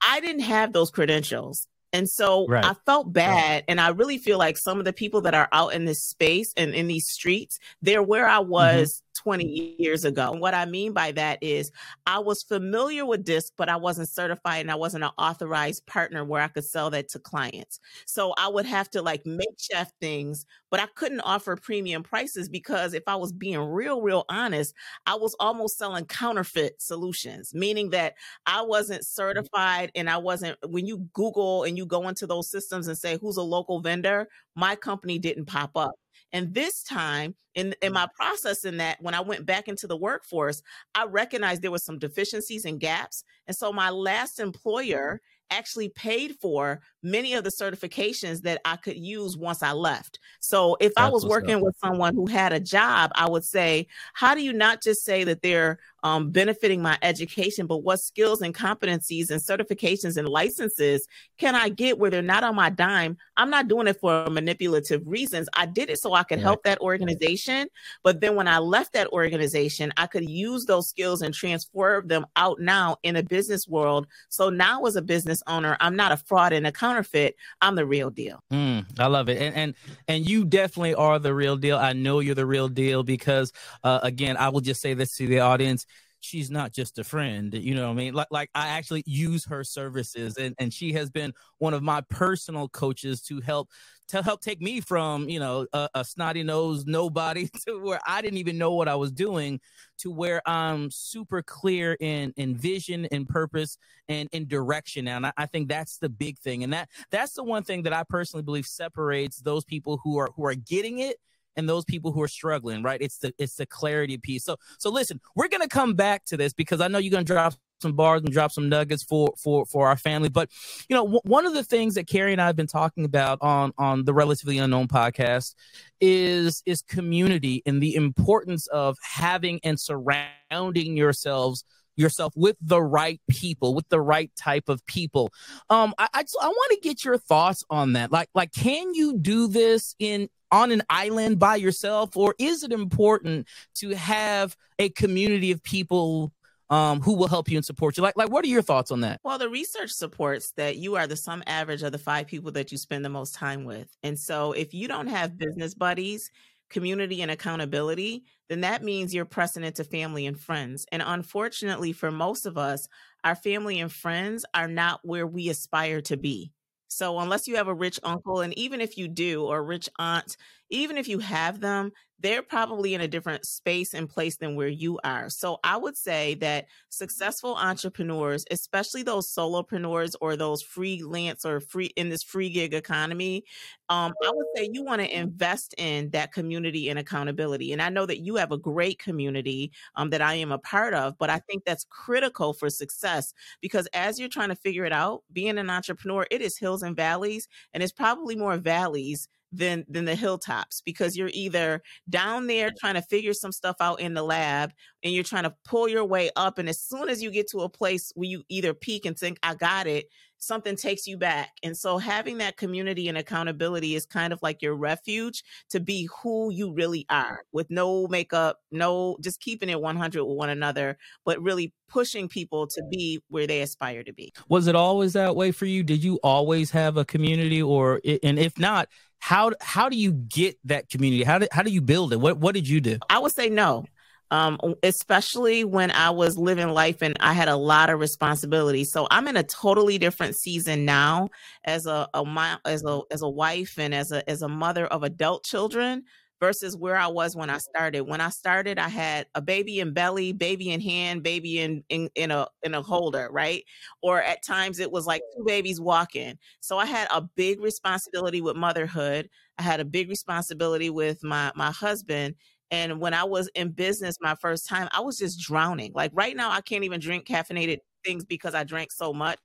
I didn't have those credentials. And so right. I felt bad. Right. And I really feel like some of the people that are out in this space and in these streets, they're where I mm-hmm. was 20 years ago. And what I mean by that is I was familiar with DISC, but I wasn't certified and I wasn't an authorized partner where I could sell that to clients. So I would have to like make chef things, but I couldn't offer premium prices because if I was being real, real honest, I was almost selling counterfeit solutions, meaning that I wasn't mm-hmm. certified and I wasn't, when you Google and you go into those systems and say, who's a local vendor, my company didn't pop up. And this time, in, in mm. my process in that, when I went back into the workforce, I recognized there was some deficiencies and gaps. And so my last mm-hmm. employer actually paid for many of the certifications that I could use once I left. So if That's I was working with someone who had a job, I would say, how do you not just say that they're um, benefiting my education, but what skills and competencies and certifications and licenses can I get where they're not on my dime? I'm not doing it for manipulative reasons. I did it so I could help that organization. But then when I left that organization, I could use those skills and transfer them out now in a business world. So now as a business owner, I'm not a fraud in a counterfeit. I'm the real deal. Mm, I love it. And, and, and you definitely are the real deal. I know you're the real deal because, uh, again, I will just say this to the audience she's not just a friend you know what i mean? Like like i actually use her services and and she has been one of my personal coaches to help to help take me from you know a, a snotty nose nobody to where i didn't even know what i was doing to where i'm super clear in in vision and purpose and in direction. And I, I think that's the big thing. And that that's the one thing that i personally believe separates those people who are who are getting it and those people who are struggling, right? It's the it's the clarity piece. So so listen, we're gonna come back to this because I know you're gonna drop some bars and drop some nuggets for for for our family. But you know, w- one of the things that Carrie and I have been talking about on on the relatively unknown podcast is is community and the importance of having and surrounding yourselves yourself with the right people, with the right type of people. Um, I I, I want to get your thoughts on that. Like like, can you do this in on an island by yourself, or is it important to have a community of people um, who will help you and support you? Like, like, what are your thoughts on that? Well, the research supports that you are the sum average of the five people that you spend the most time with, and so if you don't have business buddies, community, and accountability, then that means you're pressing into family and friends. And unfortunately, for most of us, our family and friends are not where we aspire to be. So unless you have a rich uncle, and even if you do, or rich aunt, even if you have them, they're probably in a different space and place than where you are. So I would say that successful entrepreneurs, especially those solopreneurs or those freelance or free in this free gig economy, um, I would say you want to invest in that community and accountability. And I know that you have a great community um, that I am a part of, but I think that's critical for success because as you're trying to figure it out, being an entrepreneur, it is hills and valleys, and it's probably more valleys than than the hilltops because you're either down there trying to figure some stuff out in the lab and you're trying to pull your way up and as soon as you get to a place where you either peak and think I got it something takes you back. And so having that community and accountability is kind of like your refuge to be who you really are with no makeup no just keeping it 100 with one another but really pushing people to be where they aspire to be. Was it always that way for you? Did you always have a community or and if not how how do you get that community? How do how do you build it? What what did you do? I would say no. Um, especially when I was living life and I had a lot of responsibility. So I'm in a totally different season now as a, a as a as a wife and as a as a mother of adult children versus where I was when I started. When I started, I had a baby in belly, baby in hand, baby in in, in a in a holder, right? Or at times it was like two babies walking. So I had a big responsibility with motherhood. I had a big responsibility with my my husband and when I was in business my first time, I was just drowning. Like right now, I can't even drink caffeinated things because I drank so much.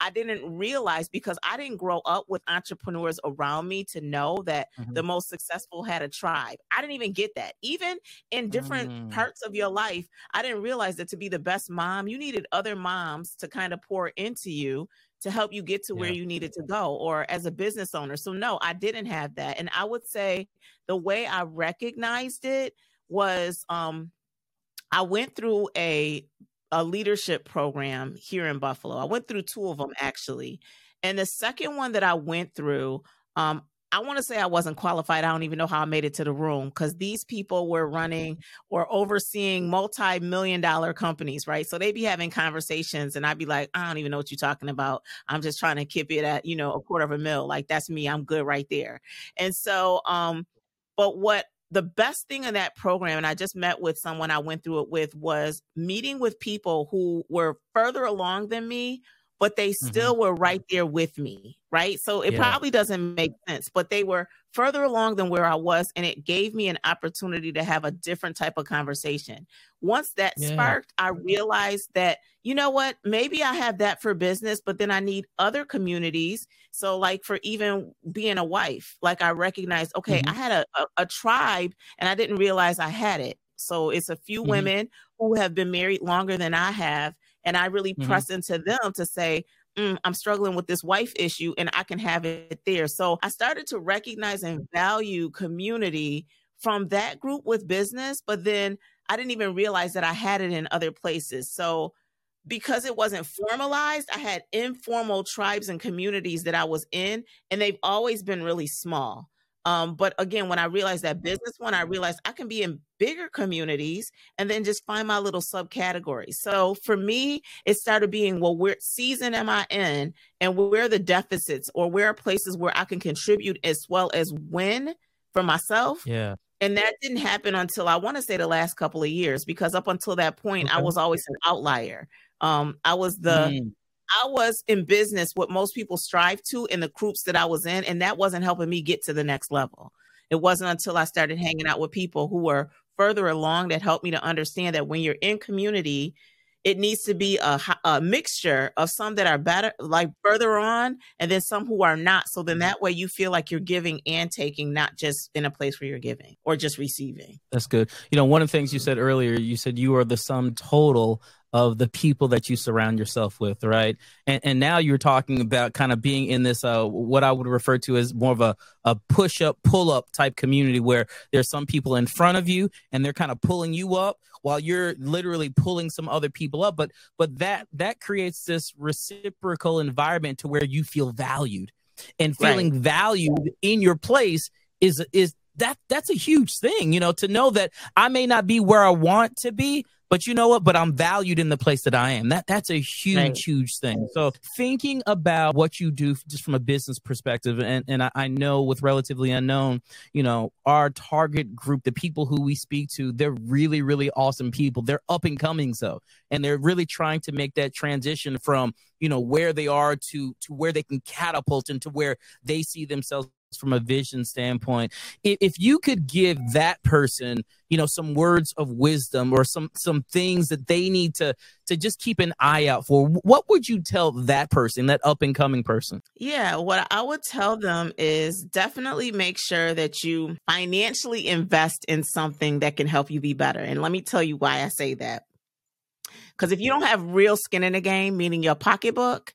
I didn't realize because I didn't grow up with entrepreneurs around me to know that mm-hmm. the most successful had a tribe. I didn't even get that. Even in different mm. parts of your life, I didn't realize that to be the best mom, you needed other moms to kind of pour into you to help you get to where you needed to go or as a business owner. So no, I didn't have that. And I would say the way I recognized it was um I went through a a leadership program here in Buffalo. I went through two of them actually. And the second one that I went through, um, I want to say I wasn't qualified. I don't even know how I made it to the room because these people were running or overseeing multi million dollar companies, right? So they'd be having conversations and I'd be like, I don't even know what you're talking about. I'm just trying to keep it at, you know, a quarter of a mil. Like that's me. I'm good right there. And so, um, but what the best thing in that program, and I just met with someone I went through it with, was meeting with people who were further along than me, but they mm-hmm. still mm-hmm. were right there with me. Right. So it yeah. probably doesn't make sense, but they were further along than where I was. And it gave me an opportunity to have a different type of conversation. Once that yeah. sparked, I realized that, you know what, maybe I have that for business, but then I need other communities. So, like for even being a wife, like I recognized, okay, mm-hmm. I had a, a, a tribe and I didn't realize I had it. So it's a few mm-hmm. women who have been married longer than I have. And I really mm-hmm. press into them to say, mm, I'm struggling with this wife issue and I can have it there. So I started to recognize and value community from that group with business, but then I didn't even realize that I had it in other places. So because it wasn't formalized, I had informal tribes and communities that I was in, and they've always been really small. Um, but again, when I realized that business one, I realized I can be in bigger communities and then just find my little subcategories. So for me, it started being, well, where season am I in and where are the deficits or where are places where I can contribute as well as win for myself. Yeah. And that didn't happen until I want to say the last couple of years, because up until that point, okay. I was always an outlier. Um, I was the mm. I was in business what most people strive to in the groups that I was in, and that wasn't helping me get to the next level. It wasn't until I started hanging out with people who were further along that helped me to understand that when you're in community, it needs to be a, a mixture of some that are better, like further on, and then some who are not. So then mm-hmm. that way you feel like you're giving and taking, not just in a place where you're giving or just receiving. That's good. You know, one of the things you said earlier, you said you are the sum total of the people that you surround yourself with, right? And, and now you're talking about kind of being in this, uh, what I would refer to as more of a, a push up, pull up type community where there's some people in front of you and they're kind of pulling you up while you're literally pulling some other people up. But, but that, that creates this reciprocal environment to where you feel valued and feeling right. valued in your place is, is that that's a huge thing, you know, to know that I may not be where I want to be, but you know what? But I'm valued in the place that I am. That that's a huge, right. huge thing. So thinking about what you do just from a business perspective, and and I, I, know with relatively unknown, you know, our target group, the people who we speak to, they're really, really awesome people. They're up and coming, so and they're really trying to make that transition from you know where they are to to where they can catapult into where they see themselves from a vision standpoint if you could give that person you know some words of wisdom or some some things that they need to to just keep an eye out for what would you tell that person that up and coming person? Yeah what i would tell them is definitely make sure that you financially invest in something that can help you be better. And let me tell you why i say that. Because if you don't have real skin in the game meaning your pocketbook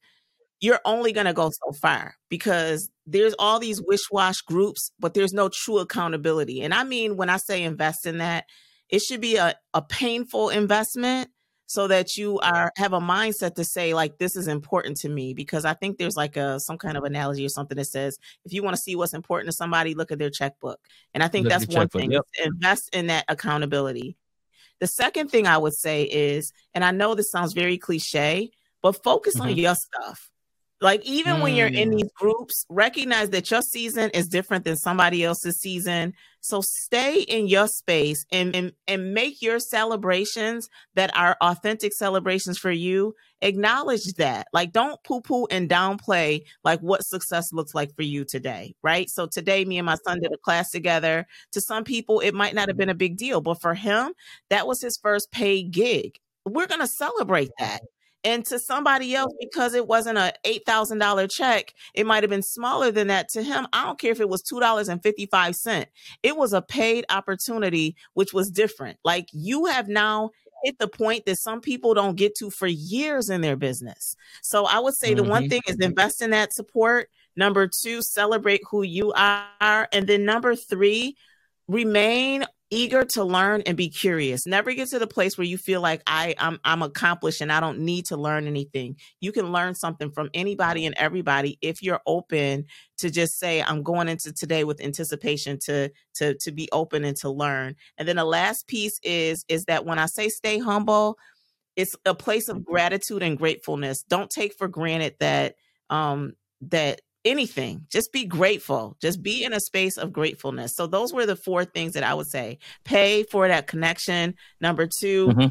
you're only going to go so far because there's all these wish-wash groups, but there's no true accountability. And I mean, when I say invest in that, it should be a, a painful investment so that you are have a mindset to say like this is important to me because I think there's like a some kind of analogy or something that says if you want to see what's important to somebody, look at their checkbook. And I think look that's one thing. Yep. Invest in that accountability. The second thing I would say is, and I know this sounds very cliche, but focus mm-hmm. on your stuff. Like even mm. when you're in hmm. these groups, recognize that your season is different than somebody else's season. So stay in your space and, and and make your celebrations that are authentic celebrations for you. Acknowledge that. Like don't poo-poo and downplay like what success looks like for you today, right? So today me and my son did a class together. To some people it might not have been a big deal, but for him, that was his first paid gig. We're going to celebrate that and to somebody else, because it wasn't a $8,000 check, it might have been smaller than that. To him, I don't care if it was $2.55. It was a paid opportunity, which was different. Like you have now hit the point that some people don't get to for years in their business. So I would say mm-hmm. the one mm-hmm. thing is invest in that support. Number two, celebrate who you are. And then number three, remain eager to learn and be curious. Never get to the place where you feel like I I'm I'm accomplished and I don't need to learn anything. You can learn something from anybody and everybody if you're open to just say I'm going into today with anticipation to to to be open and to learn. And then the last piece is is that when I say stay humble, it's a place of gratitude and gratefulness. Don't take for granted that um that anything. Just be grateful. Just be in a space of gratefulness. So those were the four things that I would say. Pay for that connection. Number 2 mm-hmm.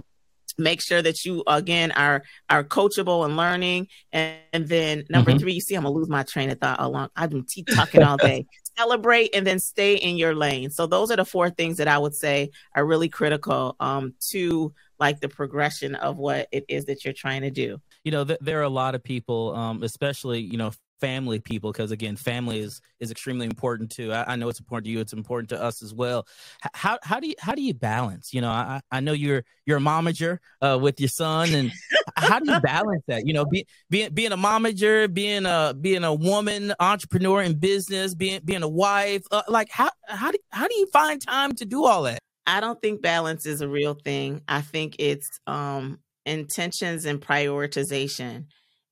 make sure that you again are are coachable and learning and, and then number mm-hmm. three you see i'm gonna lose my train of thought along i've been t- talking all day celebrate and then stay in your lane so those are the four things that i would say are really critical um, to like the progression of what it is that you're trying to do you know th- there are a lot of people um, especially you know family people because again family is is extremely important too. I, I, know it's important to you it's important to us as well. How how do you how do you balance? You know i i know you're you're a momager uh, with your son and how do you balance that? You know be, being being a momager being a being a woman entrepreneur in business being being a wife uh, like how how do how do you find time to do all that? I don't think balance is a real thing. I think it's um intentions and prioritization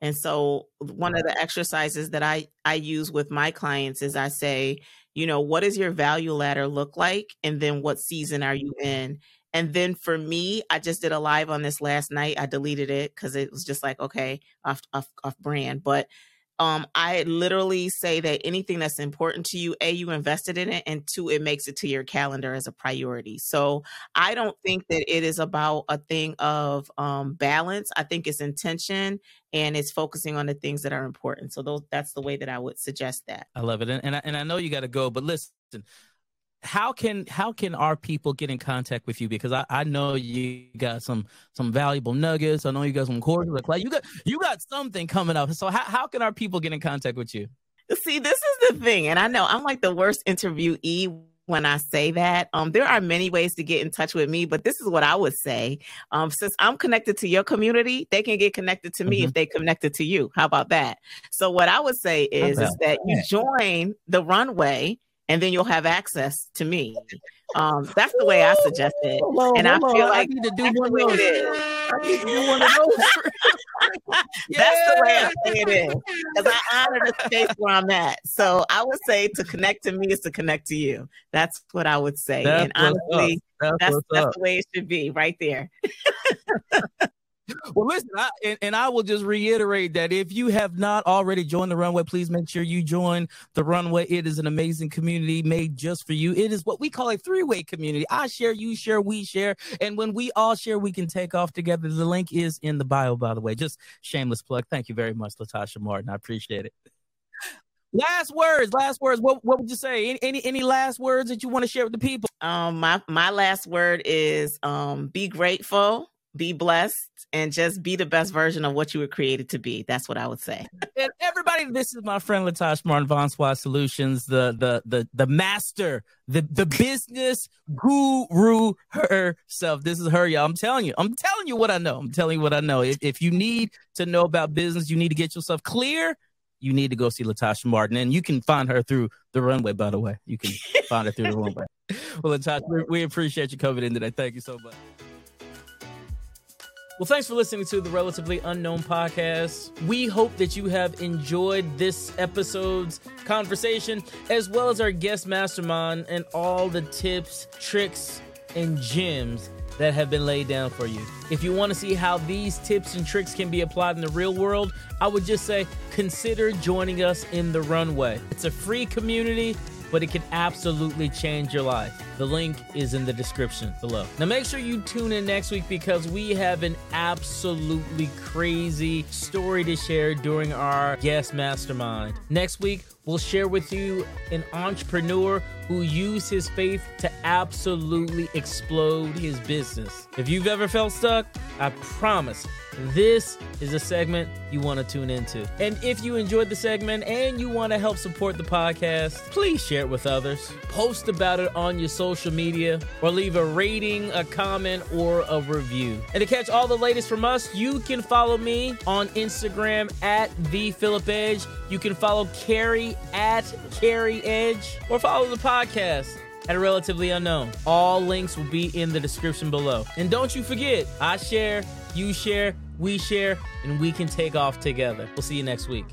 and so one of the exercises that I I use with my clients is I say, you know, what does your value ladder look like and then what season are you in? And then for me, I just did a live on this last night. I deleted it cuz it was just like, okay, off off off brand, but um, I literally say that anything that's important to you, A, you invested in it, and two, it makes it to your calendar as a priority. So I don't think that it is about a thing of um, balance. I think it's intention and it's focusing on the things that are important. So those, that's the way that I would suggest that. I love it. And, and, I, and I know you got to go, but listen, how can how can our people get in contact with you? Because I, I know you got some some valuable nuggets. I know you got some courses. Like you got you got something coming up. So how, how can our people get in contact with you? See, this is the thing, and I know I'm like the worst interviewee when I say that. Um, there are many ways to get in touch with me, but this is what I would say. Um, since I'm connected to your community, they can get connected to me mm-hmm. if they connected to you. How about that? So what I would say is, is that you join the runway and then you'll have access to me. Um, that's the way I suggest it. On, and I feel like I need to do one of those. I need to do one of those. yeah. That's the way I say it is. Because I honor the space where I'm at. So I would say to connect to me is to connect to you. That's what I would say. That's and honestly, that's, that's, that's the way it should be right there. well, listen, I, and, and, I will just reiterate that if you have not already joined the runway, please make sure you join the runway. It is an amazing community made just for you. It is what we call a three way community. I share, you share, we share. And when we all share, we can take off together. The link is in the bio, by the way. Just shameless plug. Thank you very much, Latasha Martin. I appreciate it. Last words, last words. What what would you say? Any, any any last words that you want to share with the people? Um, my my last word is um, be grateful be blessed and just be the best version of what you were created to be. That's what I would say. And everybody, this is my friend Latasha Martin Von Swat Solutions, the the the the master, the the business guru herself. This is her, y'all. I'm telling you, I'm telling you what I know. I'm telling you what I know. If if you need to know about business, you need to get yourself clear. You need to go see Latasha Martin, and you can find her through the runway. By the way, you can find her through the runway. Well, Latasha, we, we appreciate you coming in today. Thank you so much. Well, thanks for listening to the Relatively Unknown podcast. We hope that you have enjoyed this episode's conversation, as well as our guest mastermind and all the tips, tricks, and gems that have been laid down for you. If you want to see how these tips and tricks can be applied in the real world, I would just say consider joining us in the runway. It's a free community but it can absolutely change your life. The link is in the description below. Now, make sure you tune in next week because we have an absolutely crazy story to share during our guest mastermind. Next week, we'll share with you an entrepreneur who used his faith to absolutely explode his business. If you've ever felt stuck, I promise this is a segment you want to tune into. And if you enjoyed the segment and you want to help support the podcast, please share it with others. Post about it on your social media or leave a rating, a comment, or a review. And to catch all the latest from us, you can follow me on Instagram at the Philip Edge. You can follow Carrie at Carrie Edge or follow the podcast at relatively unknown. All links will be in the description below. And don't you forget, I share, you share, we share, and we can take off together. We'll see you next week.